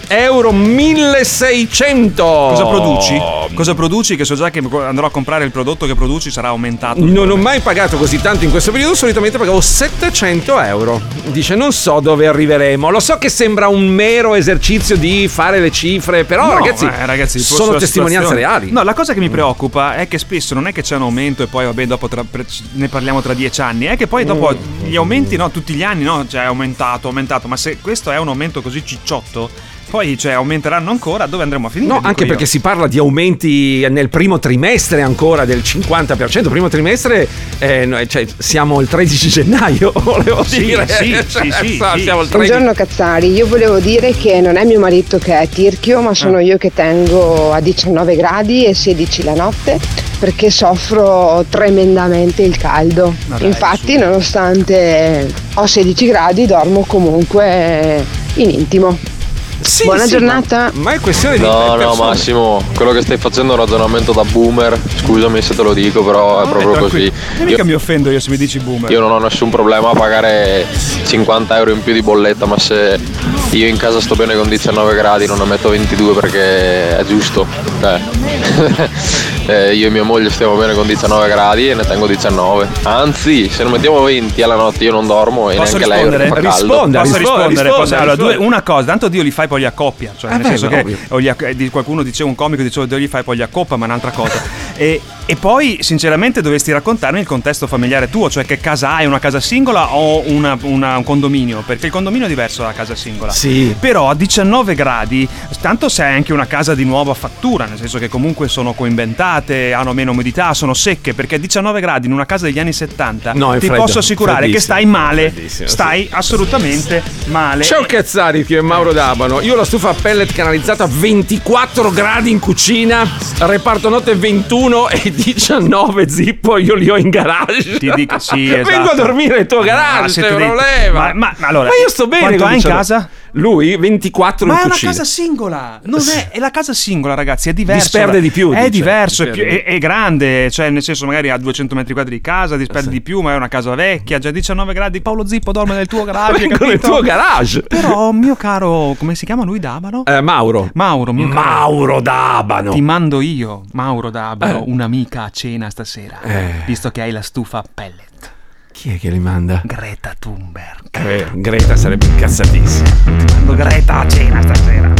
Euro 1600. Cosa produci? Cosa produci? Che so già che andrò a comprare il prodotto che produci sarà aumentato. Non ho mai pagato così tanto in questo periodo, solitamente pagavo 700 euro. Dice non so dove arriveremo. Lo so che sembra un mero esercizio di fare le cifre, però No, ragazzi, eh, ragazzi, sono testimonianze reali. No, la cosa che mi preoccupa è che spesso non è che c'è un aumento e poi vabbè dopo tra- ne parliamo tra dieci anni, è che poi dopo Mm. gli aumenti, no, tutti gli anni, no, cioè è aumentato, aumentato, ma se questo è un aumento così cicciotto, poi cioè aumenteranno ancora, dove andremo a finire? No, anche io. perché si parla di aumenti nel primo trimestre ancora del 50%. Primo trimestre, eh, noi- cioè, siamo il 13 gennaio, *laughs* volevo Sì, dire. sì, Cioè, sì, sì, so, sì. siamo il 13 Buongiorno Cazzari, io volevo dire che non è mio marito che è tirchio, ma sono io che tengo a 19 gradi e 16 la notte perché soffro tremendamente il caldo. Dai, Infatti, nonostante ho 16 gradi, dormo comunque in intimo. Buona sì, giornata. Ma, ma è questione di No, no, persone. Massimo, quello che stai facendo è un ragionamento da boomer. Scusami se te lo dico, però è proprio così. E mica mi offendo io se mi dici boomer. Io non ho nessun problema a pagare 50 euro in più di bolletta, ma se io in casa sto bene con 19 gradi non ne metto 22 perché è giusto. Cioè, *laughs* eh, io e mia moglie stiamo bene con 19 gradi e ne tengo 19. Anzi, se ne mettiamo 20 alla notte io non dormo e Posso neanche lei rispondere? perché fa caldo. Posso rispondere? Posso- allora, risponda. due- una cosa, tanto Dio li fai poi li accoppia. Cioè, Eh nel beh, senso che ovvio. qualcuno diceva un comico diceva Dio li fai poi li accoppa, ma un'altra cosa. e, *laughs* e poi, sinceramente, dovresti raccontarmi il contesto familiare tuo, cioè che casa hai, una casa singola o una- una- un condominio? Perché il condominio è diverso dalla casa singola. Sì. Però a 19 gradi, tanto se hai anche una casa di nuova fattura, nel senso che comunque sono coinventate, hanno meno umidità, sono secche, perché a 19 gradi in una casa degli anni 70 No, ti freddo, posso assicurare che stai male, stai assolutamente male. Ciao Cazzari, qui è Mauro D'Abano. Io ho la stufa a pellet canalizzata a 24 gradi in cucina, reparto notte 21 e 19 zippo, io li ho in garage. Ti dico, sì, esatto. *laughs* Vengo a dormire nel tuo Ma garage, c'è dei- problema. Ma, ma- ma allora, Ma io sto bene quanto hai in 19. casa? Lui 24 Ma è una cucina. casa singola, non è, è la casa singola, ragazzi, è diverso. Disperde di più, È dice. diverso, è, più- è- è grande, cioè nel senso magari ha 200 metri quadri di casa, disperde di più, ma è una casa vecchia, già 19 gradi, Paolo Zippo dorme nel tuo garage, nel tuo garage. Però, mio caro, come si chiama lui D'Abano? Eh, Mauro. Mauro, mio caro. Mauro D'Abano. Ti mando io, Mauro D'Abano, Eh. un'amica a cena stasera, Eh. visto che hai la stufa a pellet. Chi è che li manda? Greta Thunberg. Eh, Greta sarebbe incazzatissima. Mando Greta a cena stasera.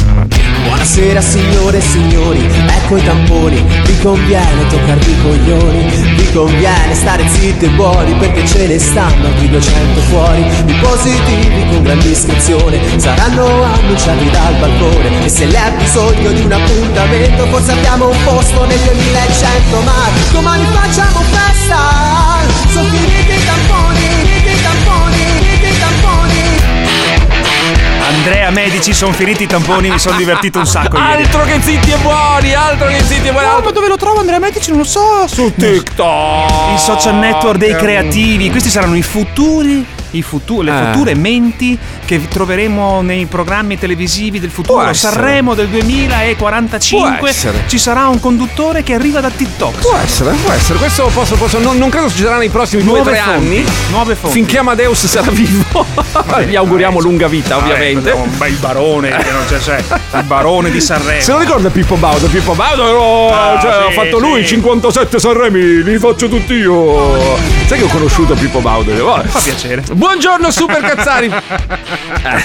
Buonasera signore e signori, ecco i tamponi, vi conviene toccarvi i coglioni, vi conviene stare zitti e buoni perché ce ne stanno altri 200 fuori, i positivi con grande iscrizione saranno annunciati dal balcone e se lei ha bisogno di un appuntamento forse abbiamo un posto nel 2100 ma domani facciamo festa, sono finiti i tamponi, i tamponi, i tamponi. Andrea Medici, sono finiti i tamponi, mi sono divertito un sacco ieri. Altro che zitti e buoni, altro che zitti e buoni. No, ma dove lo trovo Andrea Medici? Non lo so. Su TikTok. Il social network dei creativi. Questi saranno i futuri. I futu- le Eh. future menti che troveremo nei programmi televisivi del futuro. Sanremo del 2045. Può essere. Ci sarà un conduttore che arriva da TikTok. Può essere, può essere. Questo posso, posso- non, non credo succederà nei prossimi Nuove 2-3 fonti, anni. nuove fonti. Finché Amadeus sarà vivo. *laughs* *laughs* Gli auguriamo lunga vita, ovviamente. Vabbè, un bel barone che non c'è, c'è. Il barone di Sanremo. Se lo ricorda Pippo Baudo, Pippo Baudo oh, Ah, cioè, sì, ha fatto lui sì. 57 Sanremi, li faccio tutti io. Sai che ho conosciuto Pippo Baudo? Vabbè. Fa piacere. Buongiorno Super Cazzari. *laughs* Eh,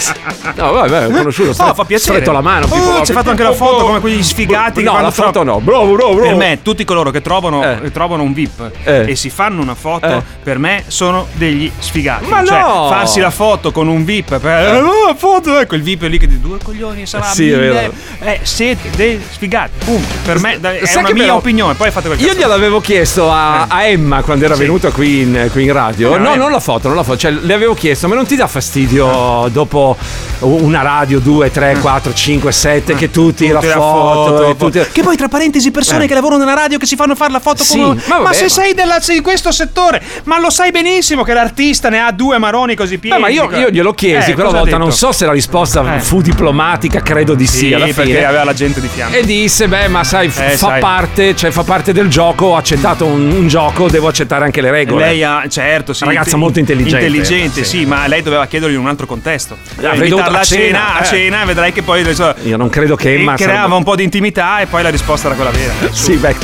no, vabbè, ho conosciuto. Oh, fa piacere. Stretto la mano. Pippo Oh, ci hai fatto anche la foto come quegli sfigati. che No, quando la foto tro- no. Bravo, bravo, bravo. Per me, tutti coloro che trovano, Eh. trovano un VIP Eh. e si fanno una foto, Eh. per me sono degli sfigati. Ma cioè, no! farsi la foto con un VIP per. Oh, foto, ecco il VIP lì che di due coglioni sarà Sì, mille. Eh, siete dei sfigati. Punto. Per me è Sai una che mia però- opinione. Poi fate quel Io cazzo. gliel'avevo chiesto a, a Emma quando era Sì. venuta qui in, qui in radio. Eh, no, non la foto, non la foto. Cioè, le avevo chiesto, ma non ti dà fastidio dopo una radio 2, 3, 4, 5, 7 che tu tira Tutti la foto, e tutti- Che poi tra parentesi persone Eh. che lavorano nella radio che si fanno fare la foto Sì, con ma ma, se ma- sei della- di questo settore, ma lo sai benissimo che l'artista ne ha due maroni così pieni. Beh, ma io, io glielo chiesi Eh, quella volta, non so se la risposta Eh. fu diplomatica, credo di sì, Sì, alla perché fine. aveva la gente di fianco. E disse, beh, ma sai, Eh, fa, sai. Parte, cioè, fa parte del gioco, ho accettato un, un gioco, devo accettare anche le regole. Lei ha, certo, sì. Ragazza inte- molto intelligente. Intelligente, Sì. sì, ma lei doveva chiedergli in un altro contesto. Avrei dovuto Invitarla a cena, cena, a eh. cena, vedrai che poi Io non credo che Emma e creava sarebbe- un po' di intimità e poi la risposta era quella vera. *laughs* Sì, beh,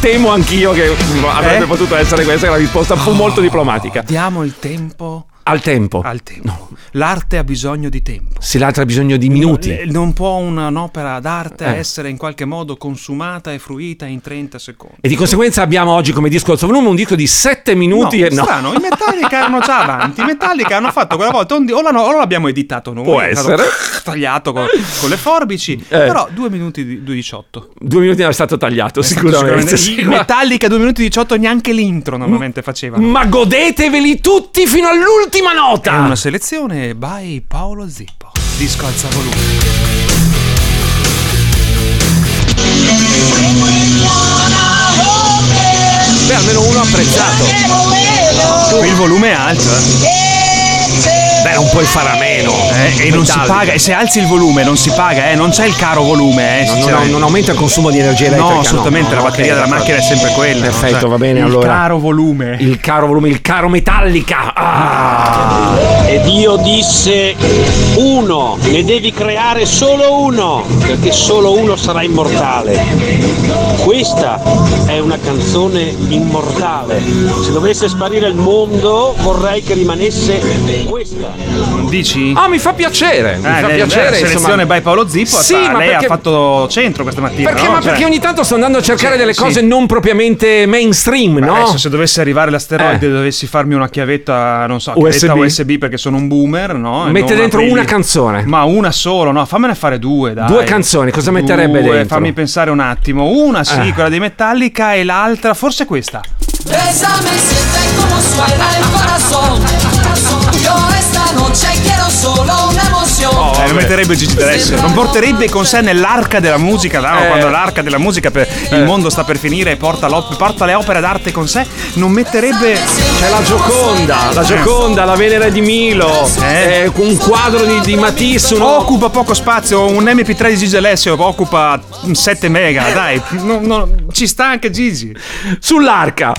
temo anch'io che mm, avrebbe Eh? potuto essere questa, che la risposta fu molto diplomatica. Diamo il tempo Al tempo. al tempo. L'arte ha bisogno di tempo. Se l'altro ha bisogno di minuti. Eh, Non può un'opera d'arte Eh. essere in qualche modo consumata e fruita in 30 secondi. E di conseguenza abbiamo oggi come disco al suo volume un disco di 7 minuti no, e no. strano, i Metallica erano già avanti. I Metallica hanno fatto quella volta un di- o, l'hanno- o l'abbiamo editato noi, Può essere. tagliato con, con le forbici, Eh. però 2 minuti di 18. Due minuti è stato tagliato, sicuramente. I Metallica 2 minuti e 18 neanche l'intro normalmente facevano. Ma godeteveli tutti fino all'ultima nota! È una selezione by Paolo Zippo. Disco alza volume. Beh, almeno uno apprezzato. Qui il volume è alto, eh. Beh, non puoi fare a meno. Eh, e non si paga, e se alzi il volume non si paga, eh, non c'è il caro volume, eh, Non, non- non aumenta il consumo di energia elettrica. No, assolutamente, no, la no, batteria ok, della macchina è sempre quella. Perfetto, Cioè, va bene il allora. caro volume. Il caro volume, il caro metallica. Ah. E Dio disse uno, ne devi creare solo uno, perché solo uno sarà immortale. Questa è una canzone immortale. Se dovesse sparire il mondo vorrei che rimanesse questa. Dici? Ah, mi fa piacere. Mi Eh, fa lei- piacere. beh, selezione by Paolo Zippo. Sì, ma lei perché- ha fatto centro questa mattina. Perché, no? ma Cioè- perché ogni tanto sto andando a cercare Sì, delle sì. cose non propriamente mainstream, Beh, no? Adesso se dovesse arrivare l'asteroide Eh. dovessi farmi una chiavetta, non so, USB. chiavetta USB perché sono un boomer, no? Mette non dentro una canzone. Ma una solo, no? Fammene fare due, dai. Due canzoni, cosa metterebbe Due, dentro? Fammi pensare un attimo. Una sì, Eh. quella di Metallica e l'altra forse questa. Bésame, siente como suena el corazón. Yo solo una emoción. Eh, non metterebbe Gigi D'Alessio, non porterebbe con sé nell'arca della musica, no? Eh. quando l'arca della musica per il mondo sta per finire e porta, l'op- porta le opere d'arte con sé, non metterebbe... C'è la Gioconda, la Gioconda, la Venere di Milo, eh, un quadro di, di Matisse, uno- Occupa poco spazio, un MP3 di Gigi D'Alessio occupa 7 mega, dai, no- no, ci sta anche Gigi. sull'arca.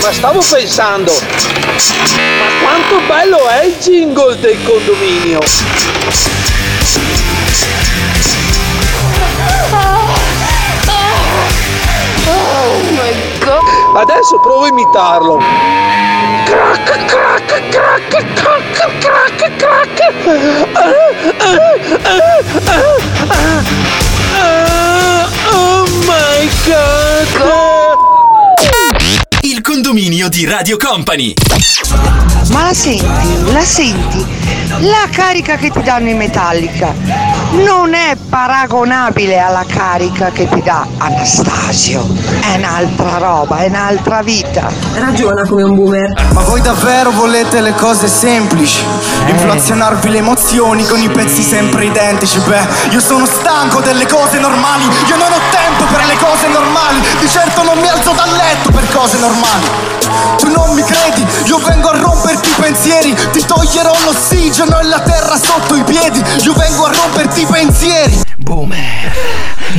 Ma stavo pensando, ma quanto bello è il jingle del condominio? Adesso provo a imitarlo. Crack, crack, crack, crack, crack, crack. Oh my god! Condominio di Radio Company. Ma la senti, la senti? La carica che ti danno in Metallica non è paragonabile alla carica che ti dà Anastasio. È un'altra roba, è un'altra vita. Ragiona come un boomer. Ma voi davvero volete le cose semplici? Inflazionarvi le emozioni con i pezzi sempre identici? Beh, io sono stanco delle cose normali. Io non ho tempo per le cose normali. Di certo non mi alzo dal letto per cose normali. Tu non mi credi, io vengo a romperti i pensieri. Ti toglierò l'ossigeno e la terra sotto i piedi. Io vengo a romperti i pensieri. Boomer,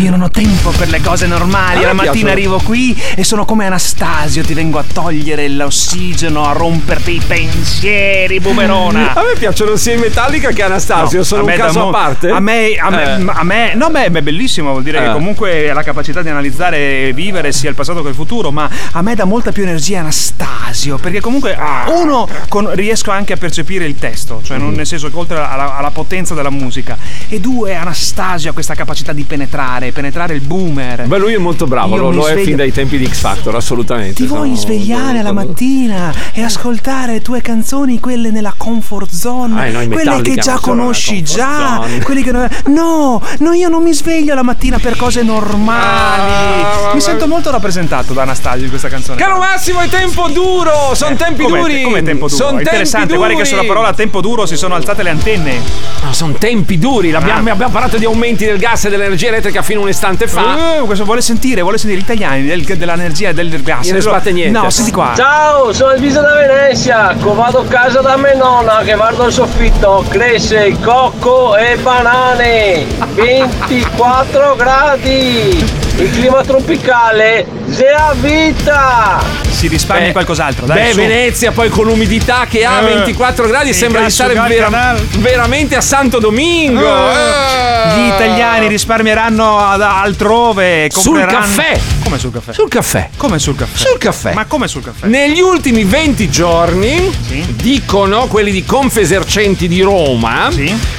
io non ho tempo per le cose normali. A La mattina piacciono. arrivo qui e sono come Anastasio. Ti vengo a togliere l'ossigeno, a romperti i pensieri, boomerona. A me piacciono sia i Metallica che Anastasio, No, sono un caso mo- a parte. A me, a me, Eh. a me- no, beh, beh, bellissimo, vuol dire Eh. che comunque la capacità di analizzare e vivere sia il passato che il futuro, ma a me dà molta più energia Anastasio, perché comunque Ah. uno con- riesco anche a percepire il testo, cioè Mm-hmm. non- nel senso che oltre alla, alla potenza della musica, e due Anastasio ha questa capacità di penetrare, penetrare, penetrare il boomer. Beh, lui è molto bravo, lo, lo è sveglio- fin dai tempi di X Factor, assolutamente. Ti vuoi svegliare la mattina e ascoltare tue canzoni, quelle nella comfort zone, Eh, no, quelle che già conosci già, quelli che non- No, no, io non mi sveglio la mattina per cose normali. mi sento molto rappresentato da Anastasio in questa canzone. Caro Massimo, è tempo duro! Sono tempi come, duri! Come tempo duro? Sono Interessante, guarda che sulla parola tempo duro si sono alzate le antenne. No, sono tempi duri. Ah. Abbiamo parlato di aumenti del gas e dell'energia elettrica fino a un istante fa. Eh, questo vuole sentire, vuole sentire gli italiani del- dell'energia e del gas. Non ne sbatte niente. No, senti qua. Ciao, sono il viso da Venezia, vado a casa da mia nonna che guardo il soffitto, cresce cocco e banane, *laughs* 24 gradi, il clima tropicale, zea vita! Si risparmia Beh, qualcos'altro, dai. Beh, su. Venezia poi con l'umidità che ha Eh, 24 gradi sembra di stare vera- veramente a Santo Domingo. Eh, Gli italiani risparmieranno ad- altrove. Sul compreranno- caffè. Come sul caffè? Sul caffè. Come sul caffè? Sul caffè. Ma come sul caffè? Negli ultimi 20 giorni, dicono quelli di Confesercenti di Roma,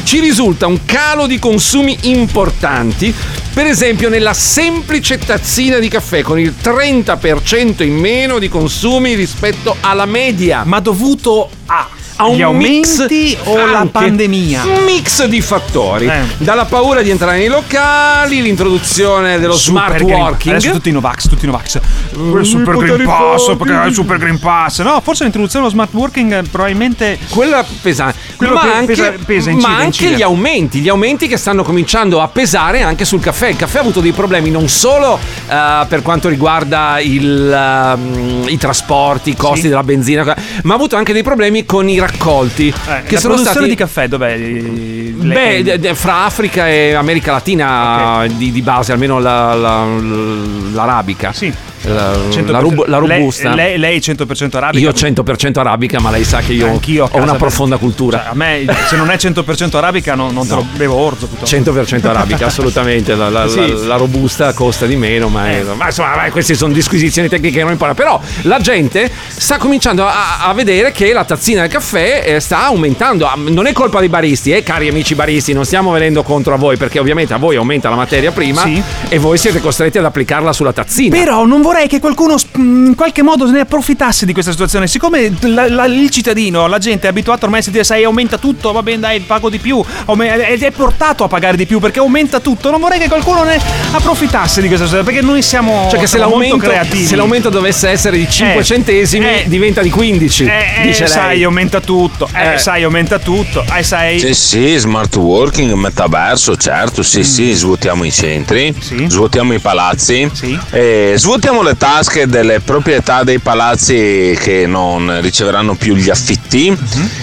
ci risulta un calo di consumi importanti. Per esempio, nella semplice tazzina di caffè con il 30% in meno di consumi rispetto alla media. Ma dovuto a a un Gli aumenti o la pandemia? Un mix di fattori. Eh. Dalla paura di entrare nei locali, l'introduzione dello smart Super Green- working. Adesso tutti i Novax, tutti i Novax. Mm, il Super Green Pass, forti. perché è il Super Green Pass. No, forse l'introduzione dello smart working probabilmente. Quella pesante. Quello ma pe- anche, pesa- pesa, incide, ma anche incide. gli aumenti, gli aumenti che stanno cominciando a pesare anche sul caffè. Il caffè ha avuto dei problemi non solo eh, per quanto riguarda il, ehm, i trasporti, i costi Sì. della benzina, ma ha avuto anche dei problemi con i raccolti. Eh, che la sono produzione stati di caffè dov'è? Le- Beh, fra Africa e America Latina di, di base, almeno la- la- l'arabica. Sì. La, 100%. la rub- la Lei- robusta. Lei, lei 100% arabica. Io 100% arabica, ma lei sa che io Anch'io ho una profonda cultura. Cioè, a me, se non è 100% arabica, non, non te lo bevo orzo. piuttosto. 100% arabica, *laughs* assolutamente. La, Sì. la- robusta costa di meno, ma, è- ma insomma, queste sono disquisizioni tecniche che non importa. Però la gente sta cominciando a, a vedere che la tazzina del caffè eh, sta aumentando. Ah, Non è colpa dei baristi, eh, cari amici baristi, non stiamo venendo contro a voi perché ovviamente a voi aumenta la materia prima Sì. e voi siete costretti ad applicarla sulla tazzina. Però non vorrei che qualcuno in qualche modo ne approfittasse di questa situazione. Siccome la- la- il cittadino, la gente è abituato ormai a sentire, sai, aumenta tutto, va bene, dai, pago di più. Ed è portato a pagare di più perché aumenta tutto. Non vorrei che qualcuno ne approfittasse di questa situazione. Perché noi siamo, Cioè che se siamo molto l'aumento, creativi. se l'aumento dovesse essere di 5 Eh, centesimi eh, diventa di 15, Eh, eh, dice lei. sai, aumenta tutto. Eh, Eh. sai, aumenta tutto. Eh, sai. Sì, sì, smart working, metaverso, certo, sì, sì, svuotiamo i centri, svuotiamo i palazzi, e svuotiamo le tasche delle proprietà dei palazzi che non riceveranno più gli affitti,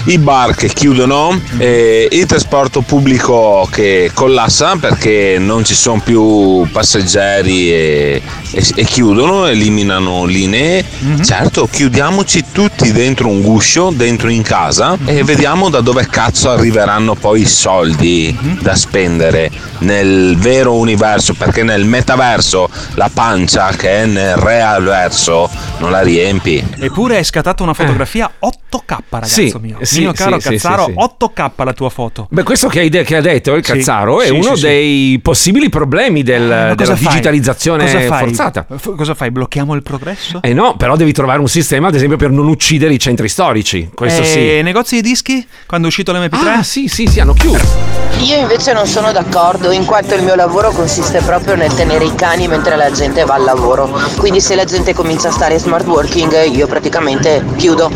i bar che chiudono, e il trasporto pubblico che collassa perché non ci sono più passeggeri e, e- e chiudono, eliminano linee. Certo, chiudiamoci tutti dentro un guscio, dentro in casa e vediamo da dove cazzo arriveranno poi i soldi da spendere nel vero universo, perché nel metaverso la pancia che è nel real verso non la riempi. Eppure hai scattato una fotografia 8K, ragazzo Sì, mio. sì, mio caro sì, Cazzaro, sì, sì. 8K la tua foto. Beh, questo che hai, de- che ha detto il Sì, Cazzaro è sì, uno sì, sì. dei possibili problemi del- Ma della fai? digitalizzazione Cosa fai? forzata. F- cosa fai? Blocchiamo il progresso? Eh no, però devi trovare un sistema, ad esempio, per non uccidere i centri storici. Questo Eh, sì. negozi di dischi? Quando è uscito l'MP3? Ah, sì, sì, sì, hanno chiuso. Io invece non sono d'accordo, in quanto il mio lavoro consiste proprio nel tenere i cani mentre la gente va al lavoro. Quindi se la gente comincia a stare smart working, io praticamente chiudo.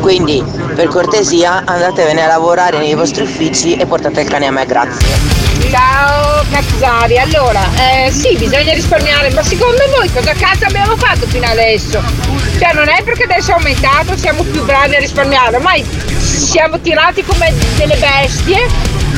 Quindi, per cortesia, andatevene a lavorare nei vostri uffici e portate il cane a me, grazie. Ciao Cazzari, allora, eh, sì, bisogna risparmiare, ma secondo voi cosa cazzo abbiamo fatto fino adesso? Cioè non è perché adesso è aumentato, siamo più bravi a risparmiare, ormai siamo tirati come delle bestie.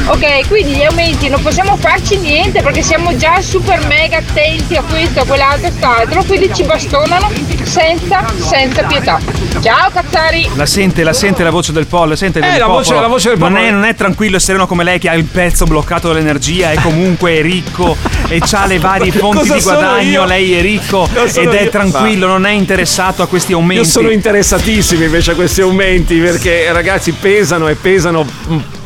Ok, quindi gli aumenti non possiamo farci niente perché siamo già super mega attenti a questo, a quell'altro, a quest'altro, quindi ci bastonano senza, senza pietà. Ciao Cazzari! La sente, la sente la voce del pollo, sente Eh, del la voce- la voce del non popolo. È, non è tranquillo e sereno come lei che ha il pezzo bloccato dall'energia, è comunque ricco e ha le varie *laughs* fonti di guadagno, io? lei è ricco Non ed è io. tranquillo, non è interessato a questi aumenti. Io sono interessatissimo invece a questi aumenti perché ragazzi pesano e pesano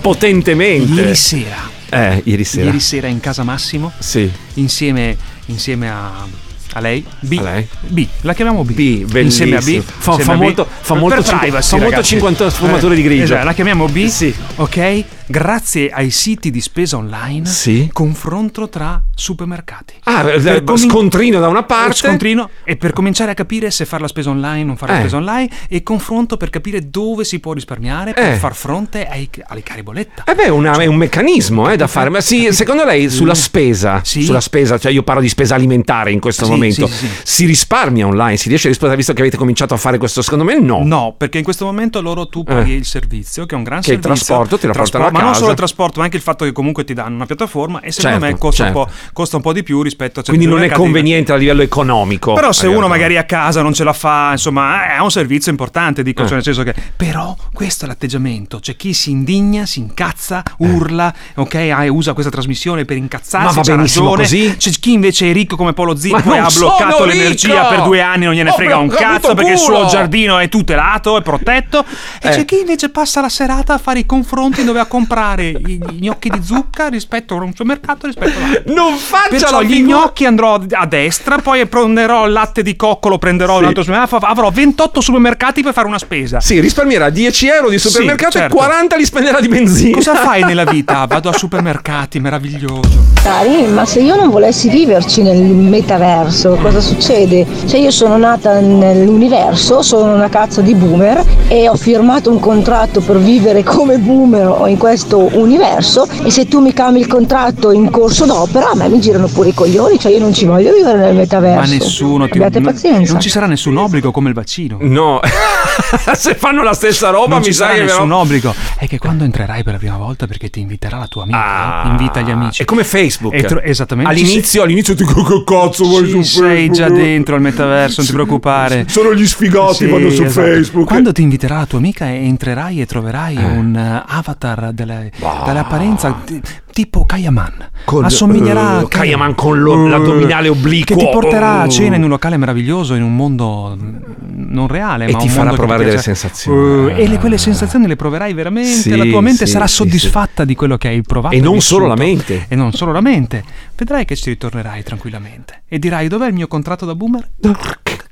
potentemente. Ieri sera Eh, ieri sera. Ieri sera in casa Massimo. Sì. Insieme, insieme a, a lei. B. A lei? B. La chiamiamo B. B, Insieme a B. Fa- fa a B. molto- fa Per molto privacy, fa molto ragazzi. 50 sfumature di grigio. Esatto, la chiamiamo B. Sì. Ok. Grazie ai siti di spesa online. Sì. Confronto tra supermercati. Ah, eh, Per comin- scontrino da una parte. Scontrino e per cominciare a capire se fare la spesa online o non fare la Eh. spesa online e confronto per capire dove si può risparmiare per Eh. far fronte ai, alle cari bolletta. Eh beh, una- è un meccanismo eh, da fare. Ma sì, secondo lei sulla spesa, sulla spesa, cioè io parlo di spesa alimentare in questo Sì, momento, sì, sì. si risparmia online? Si riesce a risparmiare visto che avete cominciato a fare questo? Secondo me no. No, perché in questo momento loro tu paghi Eh. il servizio, che è un gran Che servizio. trasporto, te la portano a Ma non casa. solo il trasporto, ma anche il fatto che comunque ti danno una piattaforma e secondo Certo, me costa, certo. un po', costa un po' di più rispetto a certi Quindi non è conveniente a livello economico. Però se uno no. magari a casa non ce la fa, insomma, è un servizio importante, dico, Eh. cioè nel senso che però questo è l'atteggiamento, c'è chi si indigna, si incazza, urla, ok, ah, e usa questa trasmissione per incazzarsi, Ma va c'ha benissimo ragione. così? C'è chi invece è ricco come Polo Zippo e non ha bloccato l'energia ricco! per due anni, non gnene Ho frega un cazzo perché il suo giardino è tutelato, è protetto e Eh. c'è chi invece passa la serata a fare i confronti dove a comprare i gnocchi di zucca rispetto a un supermercato rispetto all'altro. Non faccia Perciò la gli figura- gnocchi andrò a destra, poi prenderò il latte di cocco, lo prenderò in un altro supermercato, avrò 28 supermercati per fare una spesa. Sì, risparmierà 10 euro di Sì, supermercato certo. e 40 li spenderà di benzina. Cosa fai nella *laughs* vita? Vado a supermercati, meraviglioso. Cari, ma se io non volessi viverci nel metaverso, cosa succede? Cioè io sono nata nell'universo, sono una cazzo di boomer e ho firmato un contratto per vivere come boomer in questo universo e se tu mi cambi il contratto in corso d'opera a me mi girano pure i coglioni, cioè io non ci voglio vivere nel metaverso. Ma nessuno ti Abbiate non- pazienza. Non ci sarà nessun obbligo come il vaccino. No, *laughs* se fanno la stessa roba non mi ci sa sarà che nessun obbligo. È che quando entrerai per la prima volta, perché ti inviterà la tua amica, Ah, invita gli amici. È come Facebook. Tro- esattamente. All'inizio, all'inizio ti dico che cazzo vuoi su sei già Facebook?" dentro al metaverso, non ti preoccupare. Sono gli sfigati, Sì, vanno su esatto. Facebook. Quando ti inviterà la tua amica, entrerai e troverai un eh, avatar delle, dall'apparenza ti- tipo Kayaman. Con- Assomiglerà eh, Kayaman con lo- l'addominale obliquo. Che ti porterà a Oh. cena in un locale meraviglioso, in un mondo non reale. E ma ti un farà provare ti delle sensazioni. Eh, e le- quelle sensazioni le proverai veramente. Sì, la tua mente sì, sarà sì, soddisfatta di quello che hai provato. E non vissuto. solo la mente. E non solo la mente. Vedrai che ci ritornerai tranquillamente. E dirai: Dov'è il mio contratto da boomer?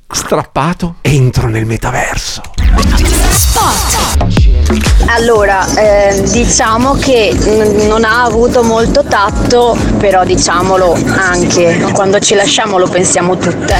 Strappato, entro nel metaverso. Allora, eh, diciamo che n- non ha avuto molto tatto, però diciamolo anche, quando ci lasciamo lo pensiamo tutte.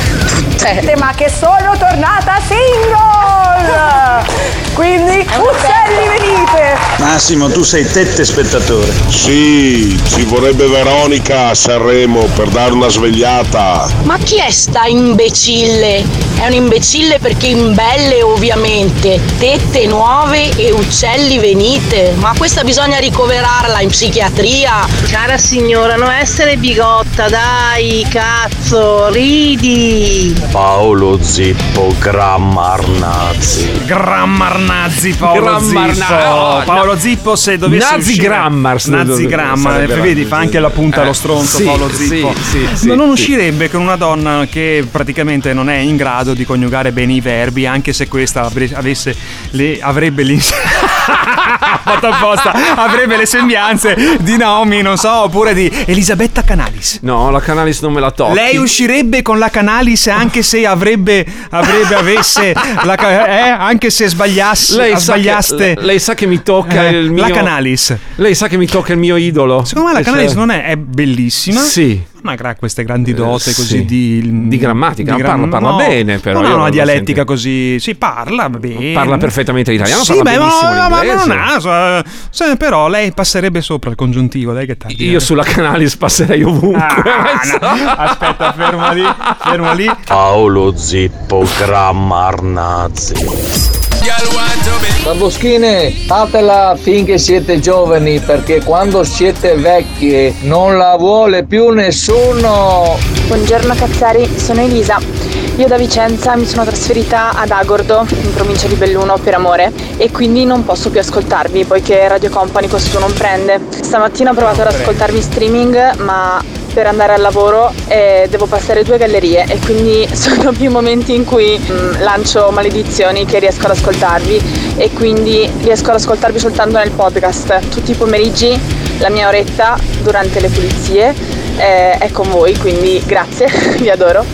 tutte. Ma che sono tornata single! *laughs* Quindi, uccelli venite! Massimo, tu sei tette spettatore. Sì, ci vorrebbe Veronica a Sanremo per dare una svegliata. Ma chi è sta imbecille? È un imbecille perché imbelle ovviamente, tette nuove e uccelli venite. Ma questa bisogna ricoverarla in psichiatria. Cara signora, non essere bigotta, dai, cazzo, ridi. Paolo Zippo, Grammarnazzi. Grammarnazzi Paolo Grammarna- Zippo oh, Paolo Zippo se dovesse Nazi uscire Grammar, Nazi Grammar sarebbe- vedi fa anche la punta Eh, allo stronzo sì, Paolo Zippo. sì, sì, non uscirebbe con una donna che praticamente non è in grado di coniugare bene i verbi anche se questa avesse le, avrebbe l'ins- *laughs* fatto apposta avrebbe le sembianze di Naomi non so oppure di Elisabetta Canalis No, la Canalis non me la tocchi. lei uscirebbe con la Canalis anche se avrebbe, avrebbe avesse la, eh, anche se sbagliasse, Lei sa, sbagliaste che, lei sa che mi tocca Eh, il mio la Canalis. Lei sa che mi tocca il mio idolo. Secondo me la Cioè- Canalis non è, è bellissima. Sì. Ma ha queste grandi dote Eh, così sì. di, Di grammatica, parla- parla no, bene, però Non ha una non dialettica sento. così. Sì, parla bene. Parla perfettamente l'italiano, Sì, parla beh, ma, benissimo ma- ma l'inglese. non ha. so- se- però lei passerebbe sopra il congiuntivo. Dai, che tanto. Io sulla Canalis passerei ovunque. Ah, no. Aspetta, fermo lì. Fermo lì. Paolo Zippo, Grammarnazzi. Barboschine, fatela finché siete giovani perché quando siete vecchie non la vuole più nessuno. Buongiorno Cazzari, sono Elisa. Io da Vicenza mi sono trasferita ad Agordo, in provincia di Belluno, per amore e quindi non posso più ascoltarvi poiché Radio Company questo non prende. Stamattina ho provato ad ascoltarvi in streaming ma per andare al lavoro eh, devo passare due gallerie e quindi *laughs* sono più momenti in cui mm, lancio maledizioni che riesco ad ascoltarvi e quindi riesco ad ascoltarvi soltanto nel podcast. Tutti i pomeriggi La mia oretta durante le pulizie eh, è con voi, quindi grazie, *laughs* vi adoro.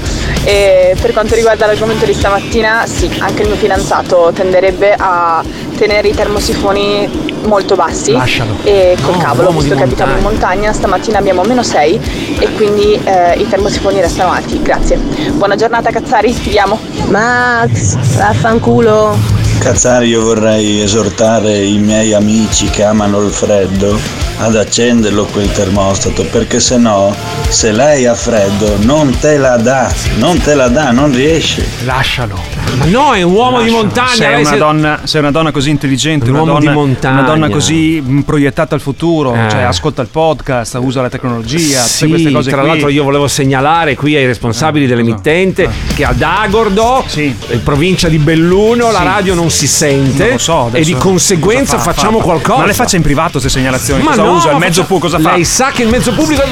E per quanto riguarda l'argomento di stamattina, sì, anche il mio fidanzato tenderebbe a tenere i termosifoni molto bassi Lascialo. e col No, cavolo, visto che abitiamo in montagna, stamattina abbiamo meno 6 e quindi eh, i termosifoni restano alti. Grazie. Buona giornata Cazzari, ti amo. Max, vaffanculo. Cazzari, io vorrei esortare i miei amici che amano il freddo ad accenderlo quel termostato perché se no, se lei ha freddo, non te la dà, non te la dà, non riesce. Lascialo. Ma no, è un uomo di montagna. Sei una, si- donna, sei una donna così intelligente, Un una uomo di donna, montagna. una donna così mh, proiettata al futuro, Eh. cioè ascolta il podcast, usa la tecnologia, tutte Sì, queste cose tra qui. l'altro io volevo segnalare qui ai responsabili dell'emittente che ad Agordo, in provincia di Belluno, la Sì. radio non si sente Non lo so, e di conseguenza fa? facciamo Fa- qualcosa. Ma le faccia in privato queste segnalazioni? Ma cosa usa? Il mezzo faccia- pu- cosa fa? Lei sa che il mezzo pubblico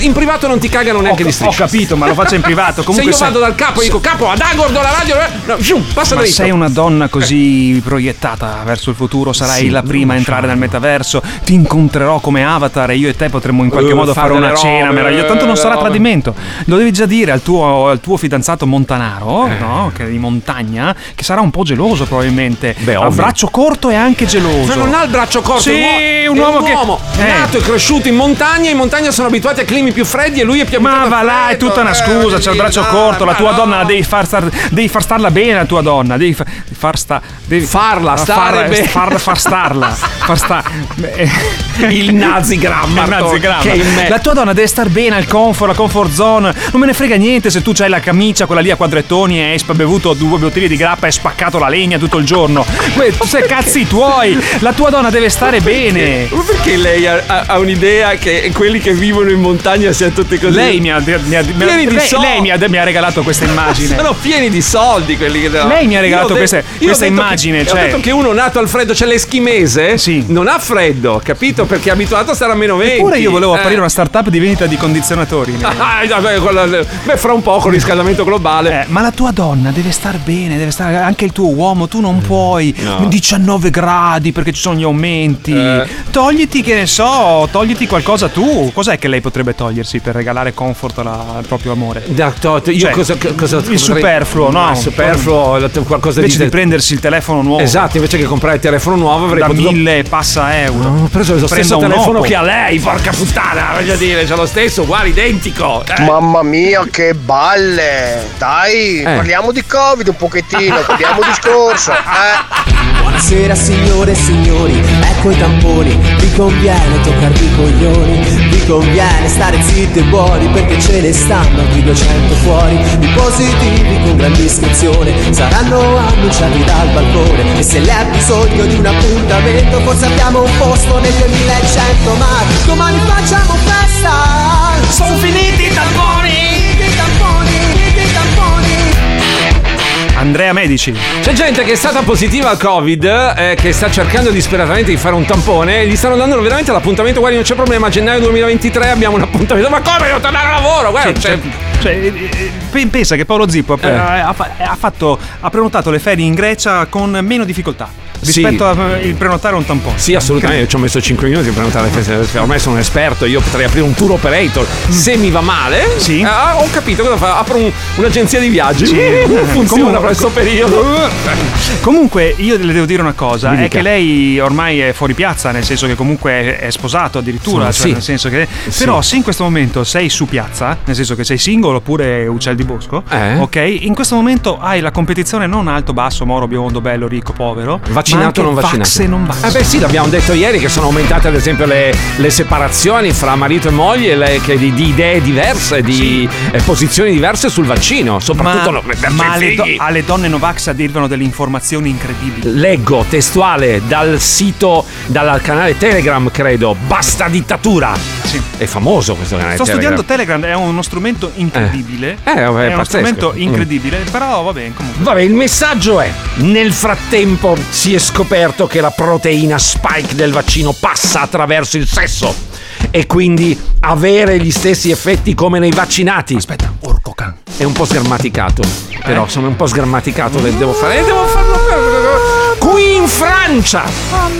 in privato non ti cagano neanche Ho- di striscia. ho capito, ma lo faccia in privato. *laughs* Comunque se io vado dal capo e dico capo ad Agordo la radio, eh, no, passa Ma dritto. sei una donna così proiettata verso il futuro, sarai Sì, la prima a entrare nel metaverso, ti incontrerò come avatar e io e te potremmo in qualche Eh, modo fare una cena meravigliosa. Tanto non eh, sarà tradimento. Lo devi già dire al tuo, al tuo fidanzato montanaro, Eh. no? che è di montagna, che sarà un po' geloso probabilmente. ha ovvio. braccio corto e anche geloso. Ma non ha il braccio corto, Sì, è un è uomo che- Eh. Nato e cresciuto in montagna, in montagna sono abituati a climi più freddi e lui è più Ma abituato va al là, è tutta una eh, scusa, c'è il braccio dai, corto, la ma tua no. donna la devi far, star, devi far starla bene la tua donna, devi fa- far sta, devi Farla far- stare bene. far, far starla, far sta, *laughs* Il nazi grammar Il nazi grammar. che è in me. La tua donna deve star bene al comfort, la comfort zone. Non me ne frega niente se tu hai la camicia, quella lì a quadrettoni e hai bevuto due bottiglie di grappa e spaccato la legna tutto il giorno. Que- sei cazzi tuoi. La tua donna deve stare bene. Ma perché lei ha, ha- ha un'idea che quelli che vivono in montagna siano tutti così? Lei mi ha, mi ha- mi ha- lei, lei mi, ha, mi ha regalato questa *laughs* immagine. Sono pieni di soldi quelli che Lei mi ha regalato questa- ho questa detto che- immagine, Ho cioè- detto che uno nato al freddo, cioè l'eschimese, non ha freddo, capito? Perché è abituato a stare a meno 20. Eppure io volevo Eh. aprire una startup di vendita di condizionatori. *laughs* Ah, vabbè, quella- beh, fra un po' con il riscaldamento globale. Eh, ma la tua donna deve star bene, deve stare anche il tuo uomo, tu non puoi No. 19 gradi perché ci sono gli aumenti. Eh. Togliti che ne so, togliti qualcosa tu. Cos'è che lei potrebbe togliersi per regalare comfort alla- al proprio amore? Da- to- io Cioè, cosa, cosa il superfluo, no? Il superfluo, qualcosa di, di prendersi il telefono nuovo. Esatto, invece che comprare il telefono nuovo avrei da potuto mille passa euro. Ho preso lo Prenda stesso telefono Oppo. che ha lei, porca puttana, voglio dire, c'è lo stesso, uguale, identico. Eh. Mamma mia, che balle! Dai, parliamo di Covid un pochettino, cambiamo discorso. Eh. Buonasera signore e signori, ecco i tamponi, vi conviene toccarvi i coglioni, vi conviene stare zitti e buoni perché ce ne stanno di 200 fuori, i positivi con grande iscrizione saranno annunciati dal balcone. E se lei ha bisogno di un appuntamento forse abbiamo un posto nel 2100 ma domani facciamo festa! Sono finiti i tamponi! Andrea Medici. C'è gente che è stata positiva al Covid, eh, che sta cercando disperatamente di fare un tampone, gli stanno dando veramente l'appuntamento. Guardi, non c'è problema, a gennaio 2023 abbiamo un appuntamento. Ma come devo tornare al lavoro? Guarda, eh, eh, pe- pensa che Paolo Zippo Eh. ha, ha ha fatto, ha prenotato le ferie in Grecia con meno difficoltà Sì. rispetto al prenotare un tampone. Sì, assolutamente, ci ho messo 5 minuti per prenotare le. Ormai sono un esperto, io potrei aprire un tour operator. Se mi va male, Sì. ah, ho capito cosa fa. Apro un- un'agenzia di viaggi. Sì. *laughs* *laughs* Funziona Comunque- questo periodo. *laughs* Comunque io le devo dire una cosa, Mi è dica. che lei ormai è fuori piazza, nel senso che comunque è, sposato addirittura, Sì. cioè nel senso che Sì. però se in questo momento sei su piazza, nel senso che sei single oppure uccel di bosco, Eh? ok? In questo momento hai la competizione non alto, basso, moro, biondo, bello, ricco, povero, ma Vaccinato o non vaccinato? vax e non vax. Eh beh sì, l'abbiamo detto ieri che sono aumentate ad esempio le, le separazioni fra marito e moglie le- che di, di idee diverse, di eh, posizioni diverse sul vaccino, soprattutto no, verso ma alle, do- alle donne Novax arrivano delle informazioni incredibili. Leggo testuale dal sito, dal canale Telegram, credo. Basta dittatura. Sì. È famoso questo canale Sto Telegram. studiando Telegram, è uno strumento incredibile. Eh, vabbè, è uno pazzesco. strumento Mm. incredibile, però va bene comunque. Vabbè, il messaggio è: nel frattempo si è scoperto che la proteina spike del vaccino passa attraverso il sesso e quindi avere gli stessi effetti come nei vaccinati. Aspetta, orco can. È un po' sgrammaticato. Però Eh? sono un po' sgrammaticato, le devo fare. Devo farlo. Qui in Francia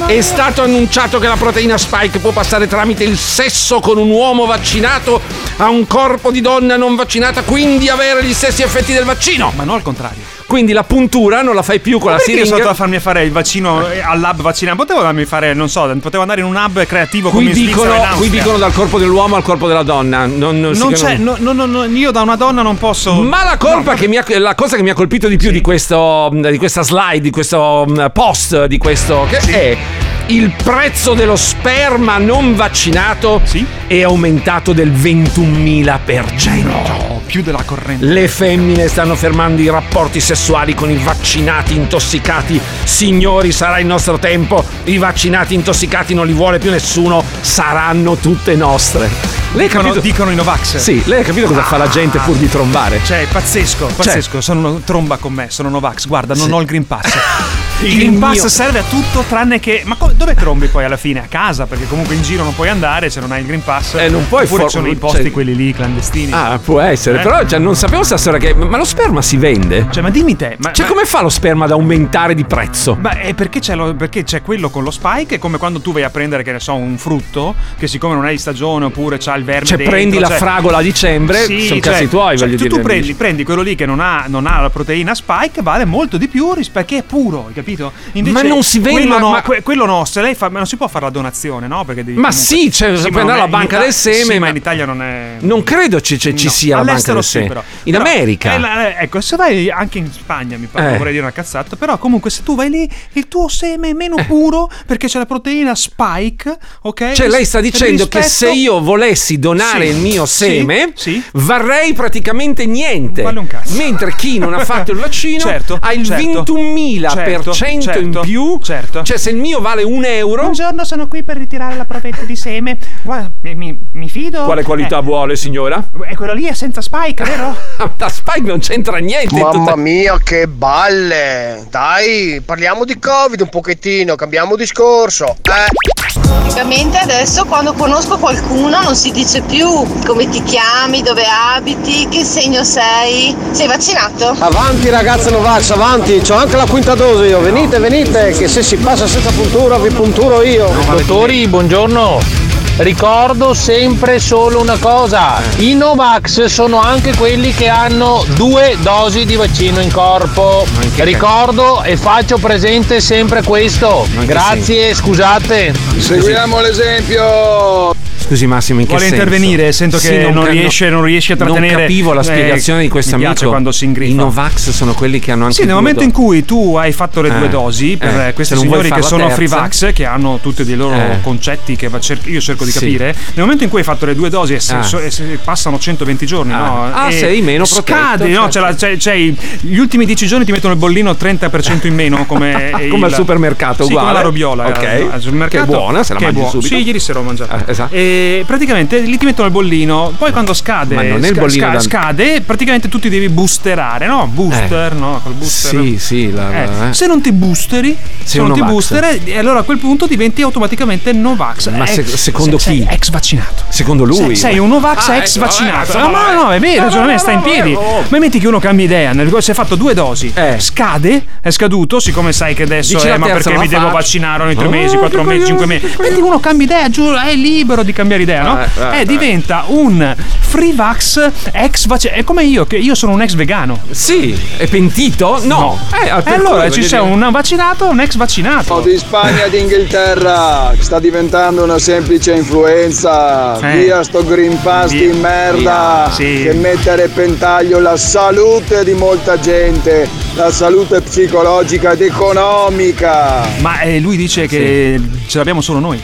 è stato annunciato che la proteina spike può passare tramite il sesso con un uomo vaccinato a un corpo di donna non vaccinata, quindi avere gli stessi effetti del vaccino. Ma non al contrario. Quindi la puntura non la fai più con Ma la perché io sono siringa. andato a farmi fare il vaccino eh, al lab vaccinale? Potevo darmi fare, non so, potevo andare in un hub creativo Qui come dicono, in qui dicono dal corpo dell'uomo al corpo della donna. Non, non Non c'è, no, no, no, io da una donna non posso. Ma la colpa che mi ha, la cosa che mi ha colpito di più di, questo, di questa slide, di questo mm, post, di questo che è il prezzo dello sperma non vaccinato è aumentato del 21.000%. più della corrente. Le femmine stanno fermando i rapporti sessuali con i vaccinati intossicati. Signori, sarà il nostro tempo. I vaccinati intossicati non li vuole più nessuno. Saranno tutte nostre. Lei Dicono, capito? dicono i Novax. Sì, lei ha capito cosa fa la gente pur di trombare? Cioè, pazzesco, pazzesco. Sono una tromba con me, sono Novax. Guarda, non Sì. ho il Green Pass. *laughs* Il, Il Green Pass mio- serve a tutto tranne che. Ma co- dove trombi poi alla fine? A casa, perché comunque in giro non puoi andare se non hai il Green Pass. Eh, non puoi Oppure for- sono i posti cioè- quelli lì clandestini. Ah, può essere, Eh? però cioè, non sapevo sta storia che. Ma lo sperma si vende? Cioè, ma dimmi te. Ma, Cioè, ma- come fa lo sperma ad aumentare di prezzo? Beh, è perché c'è, lo- perché c'è quello con lo spike, è come quando tu vai a prendere, che ne so, un frutto, che siccome non è di stagione oppure c'ha il verme Cioè, dentro, prendi la cioè- fragola a dicembre, Sì, sono cioè- cazzi tuoi, cioè, voglio tu, dire. tu prendi, prendi quello lì che non ha, non ha la proteina spike, vale molto di più rispetto perché è puro, hai capito? Ma non si quello ma- que- quello no, se lei fa, ma non si può fare la donazione, no? Perché devi Ma comunque- sì, cioè, ma puoi andare alla banca del seme, sì, ma in Italia non è. Non credo ci, ci- No, sia la banca all'estero del sì, seme. però. In Però, America. eh, la- eh, ecco, se vai anche in Spagna, mi pare, Eh. vorrei dire una cazzata, però comunque se tu vai lì, il tuo seme è meno puro perché c'è la proteina spike, ok? Cioè, lei sta dicendo che Rispetto- se io volessi donare Sì, il mio sì, seme, sì. varrei praticamente niente. Vale un cazzo. Mentre chi non ha fatto il *laughs* vaccino Certo, ha il certo. 21.000% Certo, in certo, più. certo. Cioè, se il mio vale un euro. Buongiorno, sono qui per ritirare la provetta di seme. Guarda, mi, mi- mi fido. Quale qualità vuole, signora? Eh, quello lì è senza spike, vero? *laughs* La Spike non c'entra niente. Mamma tutta- mia, che balle! Dai, parliamo di Covid un pochettino, cambiamo discorso. Eh. Praticamente adesso quando conosco qualcuno non si dice più come ti chiami, dove abiti, che segno sei. Sei vaccinato? Avanti ragazzi Novax, avanti, c'ho anche la quinta dose io, venite, venite, che se si passa senza puntura vi punturo io. Dottori, buongiorno. Ricordo sempre solo una cosa, i Novax sono anche quelli che hanno due dosi di vaccino in corpo. Ricordo e faccio presente sempre questo. Grazie, scusate. Seguiamo l'esempio. Scusi Massimo, in che Vuole senso? intervenire? Sento che Sì, non ca- riesce- non riesce a trattenere- Non capivo la Eh, spiegazione di questo mi amico. piace quando si ingriffa. I Novax sono quelli che hanno anche Sì, nel due momento in cui tu hai fatto le due Eh, dosi per eh, eh, questi non signori che sono free terza. vax, che hanno tutti dei loro Eh. concetti che va- cer- io cerco di Sì. capire, nel momento in cui hai fatto le due dosi e, se- Ah. so- e se passano 120 giorni, Ah. no? Ah, sei meno protetto, Scade, no? certo. C'è la- c'è- c'è i- gli ultimi 10 giorni ti mettono il bollino 30% in meno, come, *laughs* Come il- al supermercato, sì, uguale. come la robiola. Ok. eh, al supermercato, Che è buona, se la mangi buona. subito. Sì, ieri sera ho mangiato. Eh, esatto. E praticamente lì ti mettono il bollino, poi quando scade, Ma non è il bollino sca- da- scade, praticamente tu ti devi boosterare, no? Booster, no? Col booster. Sì, sì, la- Eh, eh. Se non ti boosteri, se non ti booster, e allora a quel punto diventi automaticamente Novax. Ma Eh, se- secondo chi? sei ex vaccinato. Secondo lui? Sei, sei un Novax Ah, ex ecco, vaccinato. eh, Ah, ma no, è vero, no, il ragionamento no, sta in no, piedi. no. Ma metti che uno cambia idea, nel- si è fatto due dosi, scade, è scaduto, siccome sai che adesso Dici eh, la ma perché mi devo vaccinare ogni tre Oh, mesi, quattro mesi, cinque mesi. Metti uno cambia idea, giù, è libero di cambiare idea, no? Eh, eh, Eh, eh. diventa un free vax ex vaccinato. È come io, che io sono un ex vegano. Sì, è pentito? No. Eh, E allora ci c'è un vaccinato e un ex vaccinato. Di Spagna e d'Inghilterra sta diventando una semplice influenza. Eh. Via sto Green Pass Via, di merda sì. che mette a repentaglio la salute di molta gente, la salute psicologica ed economica. Ma eh, lui dice che ce l'abbiamo solo noi.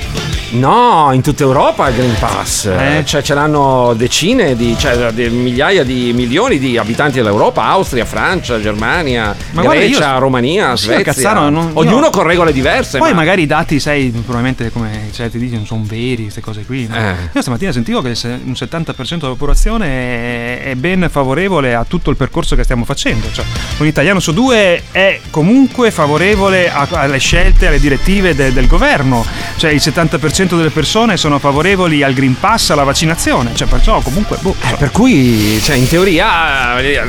No, in tutta Europa il Green Pass. Eh? Cioè, ce l'hanno decine di, cioè, di migliaia di milioni di abitanti dell'Europa, Austria, Francia, Germania, Ma guarda, Grecia, io- Romania, Sì, Svezia. Cazzaro, non- Ognuno io- con regole diverse. Poi ma- magari i dati, sai, probabilmente come cioè, ti dici, non sono veri, queste cose qui. no? Eh. Io stamattina sentivo che un 70% della popolazione è, ben favorevole a tutto il percorso che stiamo facendo. Cioè, un italiano su due è comunque favorevole a- alle scelte, alle direttive de- del governo. Cioè il 70% 99% delle persone sono favorevoli al Green Pass, alla vaccinazione. Cioè, perciò comunque. boh, Eh, per cui, cioè, in teoria, eh,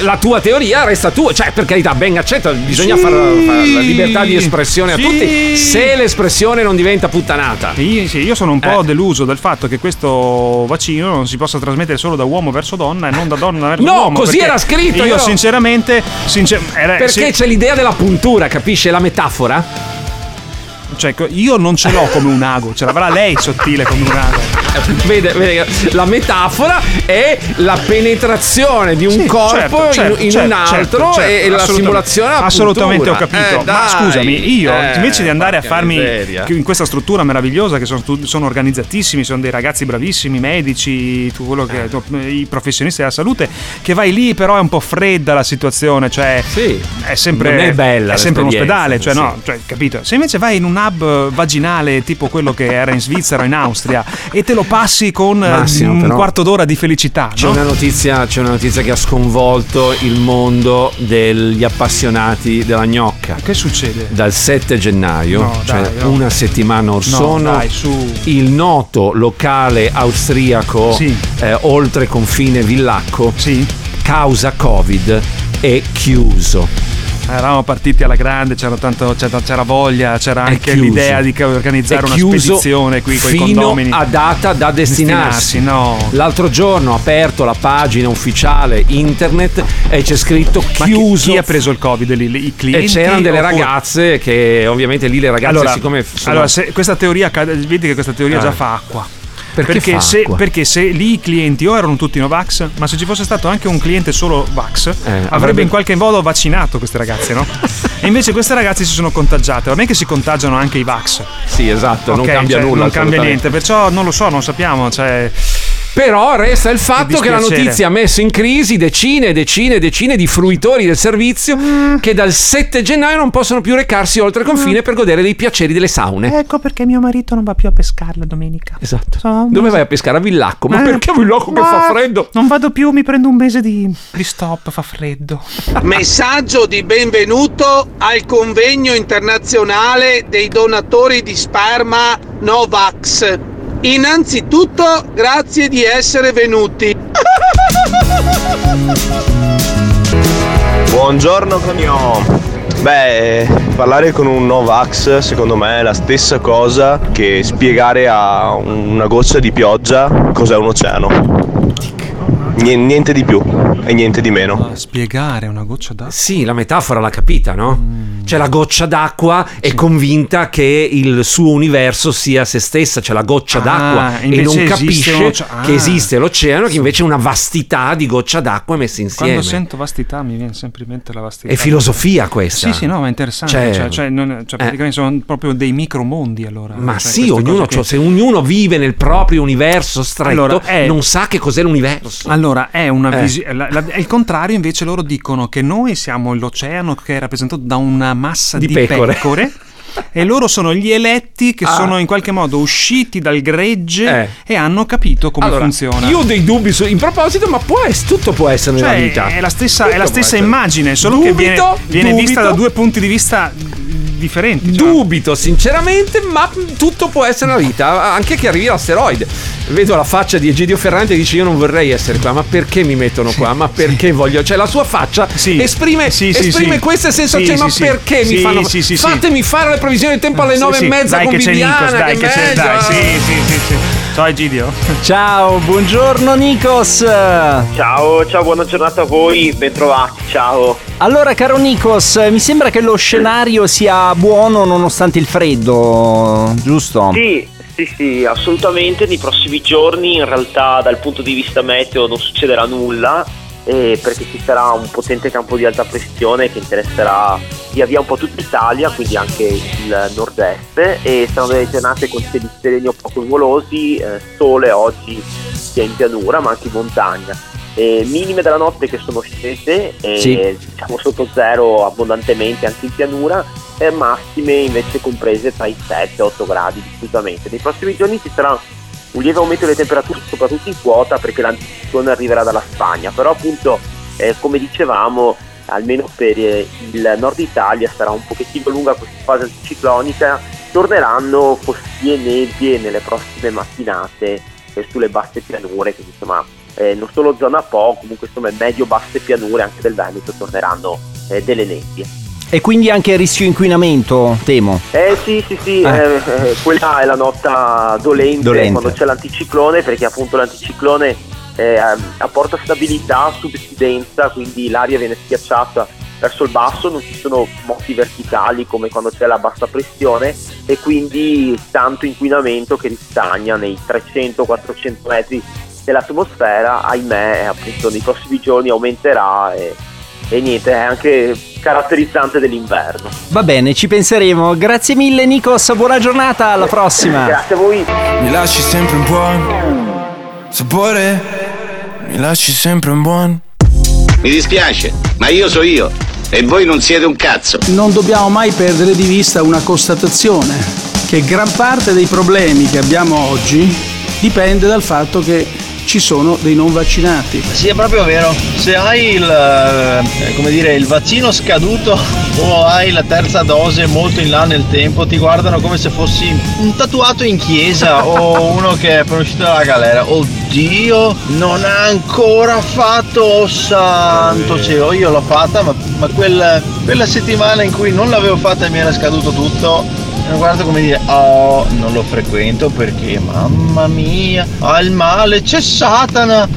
la tua teoria resta tua. Cioè, per carità, ben accetta, bisogna Sì. fare la libertà di espressione Sì. a tutti. Se l'espressione non diventa puttanata. Sì, sì, io sono un po' Eh. deluso dal fatto che questo vaccino non si possa trasmettere solo da uomo verso donna e non da donna verso No, uomo. così perché era scritto, Io, io- sinceramente, sincer- era- Perché sì, c'è l'idea della puntura, capisce? La metafora? cioè, io non ce l'ho come un ago, ce l'avrà lei sottile come un ago. Vede, vede, la metafora è la penetrazione di un Sì, corpo certo, in- certo, in, certo, un altro certo, e, certo, e la assolutamente. simulazione Assolutamente ho capito. Eh, Ma scusami, io eh, invece di andare a farmi miseria. in questa struttura meravigliosa, che sono, sono organizzatissimi, sono dei ragazzi bravissimi, medici, tu- quello che, tu- i professionisti della salute, che vai lì, però è un po' fredda la situazione, cioè è sempre, non è bella è sempre un ospedale, cioè sì. no, cioè, capito? Se invece vai in un hub vaginale tipo quello che era in Svizzera o in Austria e te lo passi con eh, Massimo, un però- quarto d'ora di felicità, C'è no? una, notizia, c'è una notizia che ha sconvolto il mondo degli appassionati della gnocca. Che succede? Dal 7 gennaio, No, cioè dai, no. una settimana or No, sono, dai, il noto locale austriaco Sì. eh, oltre confine Villacco, Sì. causa Covid, è chiuso. Eravamo partiti alla grande, c'era, tanto, c'era, c'era voglia, c'era anche l'idea di organizzare una spedizione qui con i condomini. a data da destinarsi. Destinarsi, no. L'altro giorno ho aperto la pagina ufficiale internet e c'è scritto Ma chi- chiuso. Chi, ha preso il covid? lì? I clienti? e c'erano delle oppure- ragazze che ovviamente lì le ragazze Allora, siccome sono allora, se questa teoria vedi che questa teoria Eh. già fa acqua. Perché fa se, perché se lì i clienti o erano tutti Novax, ma se ci fosse stato anche un cliente solo Vax, avrebbe, avrebbe- in qualche modo vaccinato queste ragazze, no? *laughs* e invece queste ragazze si sono contagiate. Va bene che si contagiano anche i Vax. Sì, esatto, non Ok, cambia cioè, nulla. Non cambia niente, perciò non lo so, non sappiamo. Cioè, Però resta il fatto che la notizia ha messo in crisi decine e decine e decine di fruitori del servizio che dal 7 gennaio non possono più recarsi oltre confine per godere dei piaceri delle saune. Ecco perché mio marito non va più a pescare la domenica. Esatto. So, Dove vai a pescare? A Villacco? Ma Eh, perché a Villacco che ma fa freddo? Non vado più, mi prendo un mese di, di stop, fa freddo. Messaggio di benvenuto al convegno internazionale dei donatori di sperma Novax. Innanzitutto, grazie di essere venuti. Buongiorno Conio. Beh, parlare con un Novax secondo me è la stessa cosa che spiegare a una goccia di pioggia cos'è un oceano. Nien- Niente di più e niente di meno. Spiegare una goccia d'acqua. Sì, la metafora l'ha capita, no? Cioè la goccia d'acqua è convinta che il suo universo sia se stessa, c'è la goccia Ah, d'acqua e non capisce ah. che esiste l'oceano, che invece è una vastità di goccia d'acqua messe insieme. Quando sento vastità mi viene sempre in mente la vastità. È filosofia questa. Sì, sì, no, ma è interessante. Cioè- Cioè, cioè, non- cioè, Eh. praticamente sono proprio dei micromondi allora. Ma Cioè, sì, ognuno, cioè, che- se ognuno vive nel proprio universo stretto, Allora, è- non sa che cos'è l'universo. Allora, è una Eh. visione. È il contrario, invece, loro dicono che noi siamo l'oceano che è rappresentato da una massa Di di, pecore. pecore. *laughs* E loro sono gli eletti che Ah. sono in qualche modo usciti dal gregge Eh. e hanno capito come Allora, funziona. Io ho dei dubbi su- in proposito, ma può ess- tutto può essere Cioè, nella vita. è la stessa, è la stessa immagine, solo che viene, Dubito, viene vista dubito. da due punti di vista differenti. cioè. Dubito sinceramente, ma tutto può essere nella vita, anche che arrivi l'asteroide. Vedo la faccia di Egidio Ferrante e dice io non vorrei essere qua, ma perché mi mettono qua? Ma perché voglio? Cioè la sua faccia esprime, Sì, sì, esprime sì. queste sensazioni, Sì, ma sì, sì. perché mi Sì, fanno... sì, sì, sì. Fatemi fare le previsioni del tempo alle nove sì. e mezza dai con che c'è Viviana, Nikos, dai che, c'è, meglio. dai, sì, sì, sì, sì. Ciao Egidio. Ciao, buongiorno Nikos. Ciao, ciao, buona giornata a voi, bentrovati, ciao. Allora, caro Nikos, mi sembra che lo scenario sia buono nonostante il freddo, giusto? Sì, sì, sì, assolutamente. Nei prossimi giorni, in realtà, dal punto di vista meteo, non succederà nulla. eh, perché ci sarà un potente campo di alta pressione che interesserà via via un po' tutta Italia, quindi anche il nord-est, e saranno delle giornate con cieli sereni o poco nuvolosi, eh, sole oggi sia in pianura ma anche in montagna. Eh, minime della notte che sono scese, eh, Sì. diciamo sotto zero abbondantemente anche in pianura, e massime invece comprese tra i 7 e 8 gradi diffusamente. Nei prossimi giorni ci sarà un lieve aumento delle temperature, soprattutto in quota, perché l'anticiclone arriverà dalla Spagna, però appunto, eh, come dicevamo, almeno per eh, il nord Italia sarà un pochettino lunga questa fase anticiclonica torneranno foschi e nebbie nelle prossime mattinate eh, sulle basse pianure, quindi insomma eh, non solo zona Po, comunque insomma medio-basse pianure anche del Veneto torneranno eh, delle nebbie. E quindi anche il rischio inquinamento, temo. Eh sì, sì, sì, Ah. eh, eh, quella è la nota dolente, Dolente. quando c'è l'anticiclone, perché appunto l'anticiclone eh, apporta stabilità, subsidenza, quindi l'aria viene schiacciata verso il basso, non ci sono moti verticali come quando c'è la bassa pressione e quindi tanto inquinamento che ristagna nei 300-400 metri dell'atmosfera, ahimè appunto nei prossimi giorni aumenterà e, e niente, è anche caratterizzante dell'inverno. Va bene, ci penseremo. Grazie mille Nikos, buona giornata, alla prossima. Grazie a voi. Mi lasci sempre un buon sapore, mi lasci sempre un buon. Mi dispiace, ma io so io e voi non siete un cazzo. Non dobbiamo mai perdere di vista una constatazione, che gran parte dei problemi che abbiamo oggi dipende dal fatto che ci sono dei non vaccinati. Sì, è proprio vero. Se hai il, eh, come dire, il vaccino scaduto o hai la terza dose molto in là nel tempo, ti guardano come se fossi un tatuato in chiesa *laughs* o uno che è uscito dalla galera. Oddio, non ha ancora fatto, oh santo cielo. Io l'ho fatta, ma, ma quel- quella settimana in cui non l'avevo fatta e mi era scaduto tutto, mi guardo come dire, oh, non lo frequento perché, mamma mia, ha il male, c'è Satana.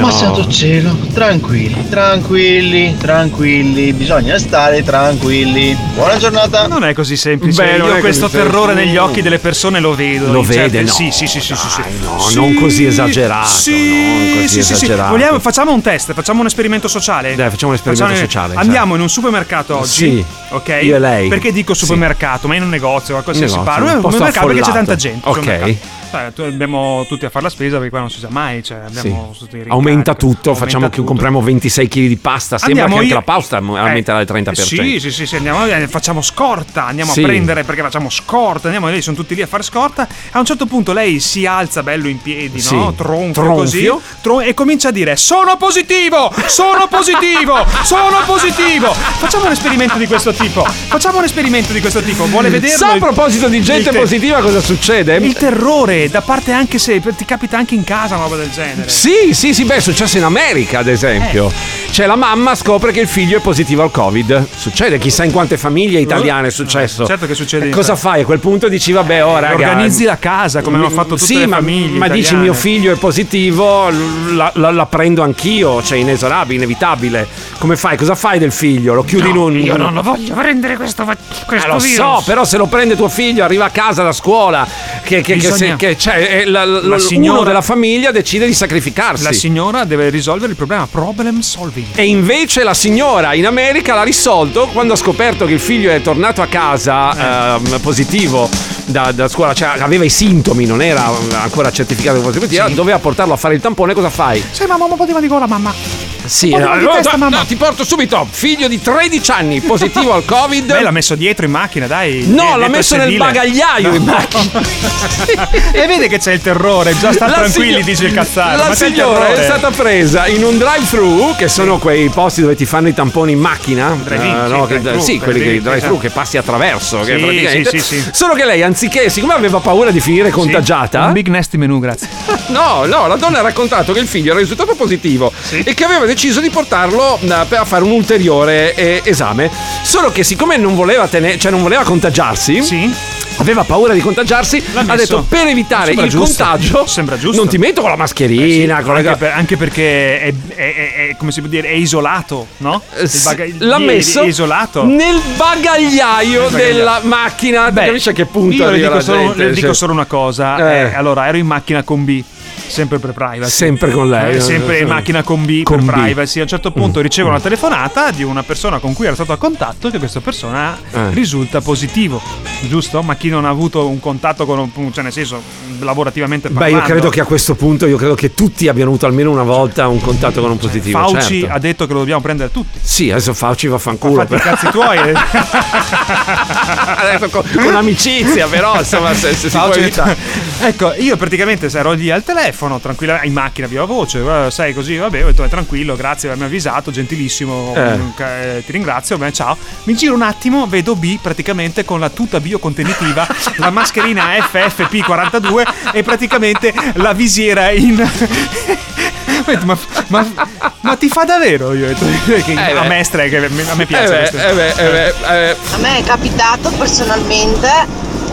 Ma No. santo cielo, tranquilli, tranquilli, tranquilli, bisogna stare tranquilli. Buona giornata. Non è così semplice. Beh, Io questo terrore negli occhi delle persone lo vedo. Lo vede, no, Sì, sì, sì, sì, sì, sì. no, Sì, non così esagerato, Sì, non così sì, sì, sì. esagerato. Vogliamo- facciamo un test, facciamo un esperimento sociale. Dai, facciamo un esperimento Facciamo- sociale, cioè. Andiamo in un supermercato oggi. Sì. Ok. Io e lei. Perché dico Sì. supermercato, ma in un negozio, a qualsiasi parte. Un supermercato perché c'è tanta gente. Ok. abbiamo tutti a fare la spesa perché qua non si sa mai. Cioè, abbiamo tutti i. Aumenta tutto, Aumenta facciamo che tutto. compriamo 26 kg di pasta. Sembra Andiamo che anche io- la pasta aumenterà del 30%. Sì, sì, sì, sì, andiamo, eh, facciamo scorta, andiamo Sì. a prendere perché facciamo scorta, andiamo lì, sono tutti lì a fare scorta. A un certo punto lei si alza bello in piedi, Sì. no? Tronfio, Tronfio. così tron- e comincia a dire sono positivo, sono positivo, sono positivo. Facciamo un esperimento di questo tipo. Facciamo un esperimento di questo tipo. Vuole vederlo? Sa a proposito di gente te- positiva cosa succede? Il terrore da parte anche se ti capita anche in casa una roba del genere. Sì, sì, sì, beh, è successo in America, ad esempio. Cioè, la mamma scopre che il figlio è positivo al Covid. Succede, chissà in quante famiglie italiane è successo. Certo che succede E in cosa fa- fai? A quel punto dici, vabbè, oh, raga. Organizzi la casa come hanno fatto tutte sì, le ma, famiglie ma dici italiane. mio figlio è positivo, la, la- la prendo anch'io, cioè inesorabile, inevitabile. Come fai? Cosa fai del figlio? Lo chiudi in un. Io non lo voglio prendere questo, questo Eh, lo virus. so, però se lo prende tuo figlio, arriva a casa da scuola, che, che, che, Bisogna- se- che c'è, eh, la- la- La uno signora- della famiglia decide di sacrificarsi. La signora deve risolvere il problema, problem solving. E invece la signora in America l'ha risolto quando ha scoperto che il figlio è tornato a casa ehm, positivo da, da scuola, cioè aveva i sintomi, non era ancora certificato come positivo, doveva portarlo a fare il tampone, cosa fai? Sì, mamma, un po' di gola, mamma. Sì, mal di no, testa, no, mamma. no, ti porto subito, figlio di 13 anni, positivo al Covid. Beh, l'ha messo dietro in macchina, dai. No, Eh, l'ha messo nel bagagliaio in No. macchina. *laughs* e vede che c'è il terrore, già sta La tranquilli, signo- dice il cazzaro. La signora è stata presa in un drive-thru, che sono quei posti dove ti fanno i tamponi in macchina. Drive-in, Eh, sì, no, che- drive-thru, sì, quelli che drive-in, drive-thru sì. che passi attraverso. che Sì, praticamente- sì, sì, sì. Solo che lei, anziché, siccome aveva paura di finire contagiata. Un big nasty menu, grazie. *laughs* No, no, la donna ha raccontato che il figlio era risultato positivo e che aveva deciso di portarlo eh, per fare un ulteriore eh, esame. Solo che siccome non voleva, tene- cioè non voleva contagiarsi, aveva paura di contagiarsi, ha messo. detto per evitare Sembra il giusto. contagio, Sembra giusto. non ti metto con la mascherina, con le anche, per- anche perché è, è- è- è- come si può dire, è isolato, no? Il baga- l'ha è- messo è isolato. nel bagagliaio Nel bagagliaio. della macchina. Beh, capisci a che punto Io le arriva dico, la solo, gente? le dico Cioè, solo una cosa. Eh. eh, allora, ero in macchina con B. Sempre per privacy. Sempre con lei. Eh, sempre in macchina con B Con per B. privacy. A un certo punto ricevo una telefonata di una persona con cui era stato a contatto. Che questa persona Eh. risulta positivo. Giusto? Ma chi non ha avuto un contatto con un. cioè, nel senso, lavorativamente Beh, parlando. io credo che a questo punto, io credo che tutti abbiano avuto almeno una volta un contatto con un positivo. Fauci certo. ha detto che lo dobbiamo prendere tutti. Sì, adesso Fauci va a fanculo. Fatti i cazzi tuoi. eh. *laughs* Adesso con, con amicizia, però, insomma, se, se Fauci- ecco, io praticamente ero lì al telefono, telefono, tranquilla, in macchina, viva voce, eh, sai così, vabbè, ho detto, è tranquillo, grazie per avermi avvisato, gentilissimo, Eh. mm, eh, ti ringrazio, beh, ciao. Mi giro un attimo, vedo B praticamente con la tuta biocontenitiva, *laughs* la mascherina FFP42 e praticamente la visiera in... *laughs* Ma, ma- ma ti fa davvero? Io *laughs* che Eh a me stre- che a me piace. Eh beh, eh beh, eh beh, eh. A me è capitato personalmente,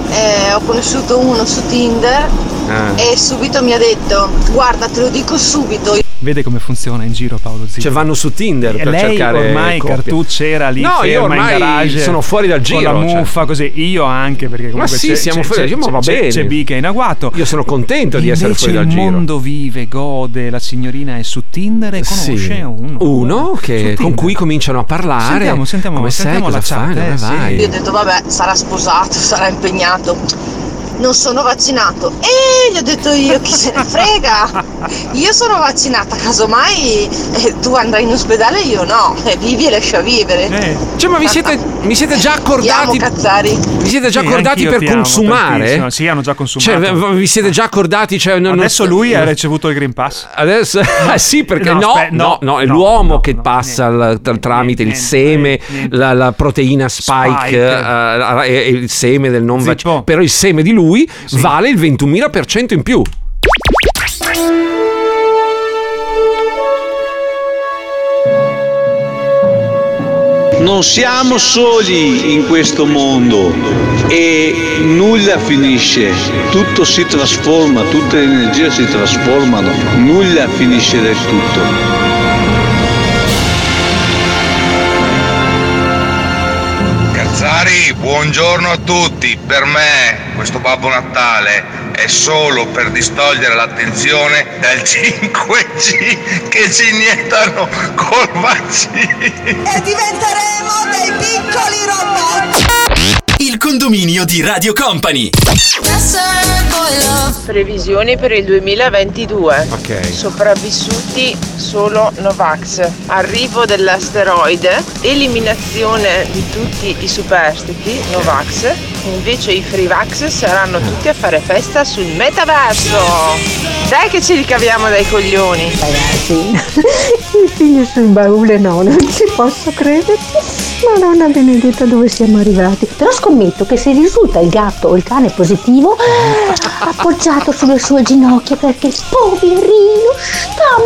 eh, ho conosciuto uno su Tinder Ah. e subito mi ha detto guarda te lo dico subito. Vede come funziona in giro Paolo Zippo. Cioè vanno su Tinder per lei cercare ormai coppie. Cartucci era lì No, io ferma in ormai garage sono fuori dal giro. con la cioè. muffa così io anche perché comunque sì, c'è, siamo c'è, fuori dal giro, ma va bene. c'è B che è in agguato Io sono contento di essere fuori dal il giro. mondo vive gode la signorina è su Tinder e conosce Sì. uno Uno che- con cui cominciano a parlare. sentiamo sentiamo Come sei, sentiamo cosa la fai, chat dove eh, sì. Io ho detto vabbè sarà sposato, *laughs* sarà impegnato. Non sono vaccinato. E gli ho detto io chi se ne *laughs* frega. Io sono vaccinata, casomai eh, tu andrai in ospedale io no. E vivi e lascia vivere. Cioè, ma vi siete, vi siete già accordati? Ti amo, Cazzari. Vi siete già Sì, accordati per amo consumare? tantissimo. Sì, hanno già consumato. Cioè, vi siete già accordati? Cioè, non- non- adesso lui ha ricevuto il Green Pass Adesso, eh *laughs* sì, perché No, no, aspe- no, no, no, è no, l'uomo che passa il- tra- tramite il seme, la, la proteina spike, Spike. eh, e il seme del non vaccino. Però il seme di lui vale il 21.000% in più. Non siamo soli in questo mondo e nulla finisce, tutto si trasforma, tutte le energie si trasformano, nulla finisce del tutto. Buongiorno a tutti. Per me questo Babbo Natale è solo per distogliere l'attenzione dal 5G che ci iniettano col vaccino. E diventeremo dei piccoli robot. Il condominio di Radio Company. Previsioni per il 2022. Ok. Sopravvissuti solo Novax. Arrivo dell'asteroide. Eliminazione di tutti i superstiti Novax. Invece i Freevax saranno tutti a fare festa sul metaverso. Dai che ci ricaviamo dai coglioni. Ragazzi, *laughs* i figli sul baule no, non ci posso credere. Madonna benedetta dove siamo arrivati. Però scommetto che se risulta il gatto o il cane positivo, appoggiato sulle sue ginocchia perché poverino sta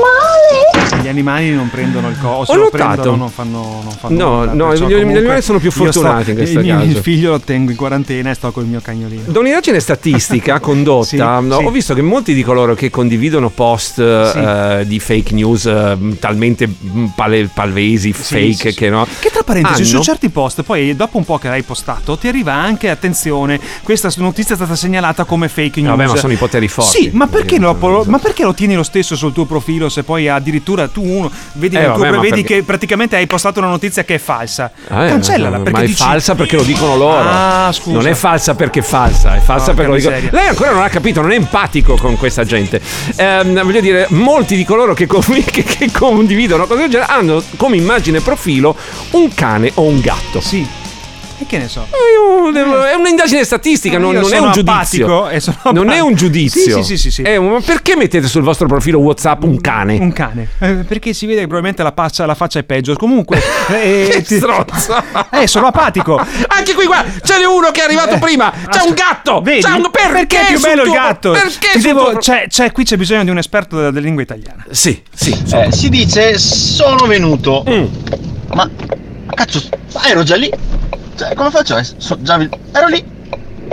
male. gli animali non prendono il coso Ho lo notato. prendono non fanno, non fanno No, nulla, no, gli- gli animali sono più io sto- fortunati in *laughs* questo il mio caso. figlio lo tengo in quarantena e sto con il mio cagnolino Da un'indagine statistica *laughs* condotta, Sì, no, sì. ho visto che molti di coloro che condividono post eh, di fake news eh, talmente mm, pale- palvesi, fake, sì, sì. che no. Che tra parentesi, su certi post, poi dopo un po' che l'hai postato, ti arriva anche, attenzione, questa notizia è stata segnalata come fake news. Vabbè, ma sono i poteri forti. Sì, ma perché, lo, ma perché lo tieni lo stesso sul tuo profilo se poi addirittura tu uno vedi, Eh, vabbè, ma vedi perché- che praticamente hai postato una notizia che è falsa? Eh, Cancellala ma perché è dici... falsa perché lo dicono loro. Ah, scusa. Non è falsa perché è falsa, è falsa Porca perché lo dicono. Lei ancora non ha capito, non è empatico con questa gente. Ehm, voglio dire, molti di coloro che, *laughs* che- che condividono cose del genere hanno come immagine profilo un cane o un gatto. Sì. E che ne so? È un'indagine statistica, non, non è un giudizio. e sono Non è un giudizio. Sì, sì, sì, sì, sì. È un- ma perché mettete sul vostro profilo WhatsApp un cane? Un cane. Eh, perché si vede che probabilmente la faccia, la faccia è peggio. Comunque. *laughs* eh, Che ti- stronzo. Eh, sono apatico. Anche qui, guarda, c'è uno che è arrivato prima. C'è un gatto. Eh, Vedi? C'è un- perché, è più bello il tuo- gatto? Perché devo- tuo- c'è, c'è- qui c'è bisogno di un esperto della, della lingua italiana. Sì, sì. Eh, si dice sono venuto. Ma, ma cazzo, ero già lì. Cioè, come faccio? so- già ero lì.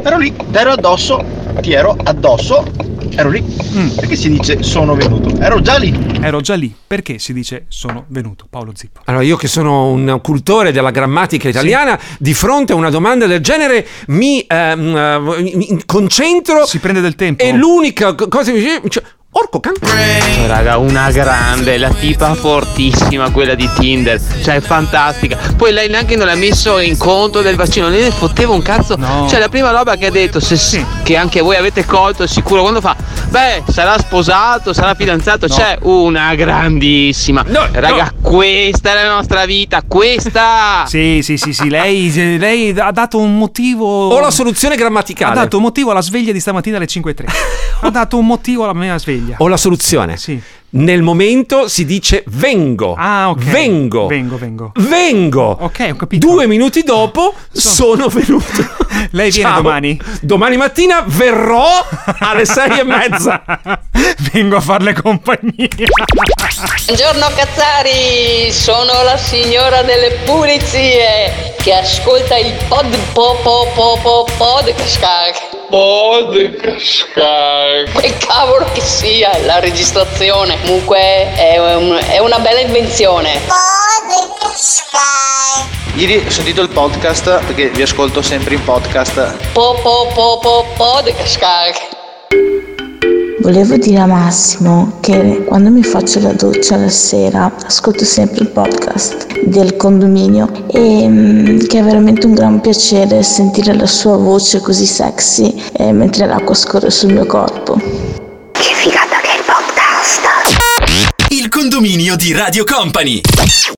Ero lì. Ero addosso. Ti ero addosso. Ero lì. Perché si dice sono venuto? Ero già lì. Ero già lì. Perché si dice sono venuto? Paolo Zippo. Allora, io che sono un cultore della grammatica italiana, di fronte a una domanda del genere mi, ehm, eh, mi concentro. Si prende del tempo. E l'unica co- cosa che mi dice. cioè, Orco can. Cioè, raga, una grande, la tipa fortissima, quella di Tinder, cioè fantastica. Poi lei neanche non l'ha messo in conto del vaccino, lei ne fotteva un cazzo. Cioè, la prima roba che ha detto, se, che anche voi avete colto, sicuro, quando fa, beh, sarà sposato, sarà fidanzato, c'è una grandissima. raga, questa è la nostra vita, questa. *laughs* Sì, sì, sì, sì. Lei, lei ha dato un motivo. O la soluzione grammaticale. Ha dato un motivo alla sveglia di stamattina alle 5.30. *laughs* ha dato un motivo alla mia sveglia. sveglia. Ho la soluzione. Nel momento si dice vengo. Ah, ok. Vengo. Vengo, vengo. Vengo. Ok, ho capito. Due minuti dopo sono venuto. *laughs* Lei viene Ciao. domani? Domani mattina verrò alle sei e mezza. *laughs* Vengo a farle compagnia. Buongiorno Cazzari, sono la signora delle pulizie che ascolta il pod po po po po podcast. Podcast. Che cavolo che sia la registrazione. Comunque è, un- è una bella invenzione. Ieri ho sentito il podcast perché vi ascolto sempre in podcast. Po po po po podcast. Volevo dire a Massimo che quando mi faccio la doccia la sera ascolto sempre il podcast del condominio e mm, che è veramente un gran piacere sentire la sua voce così sexy eh, mentre l'acqua scorre sul mio corpo. Condominio di Radio Company.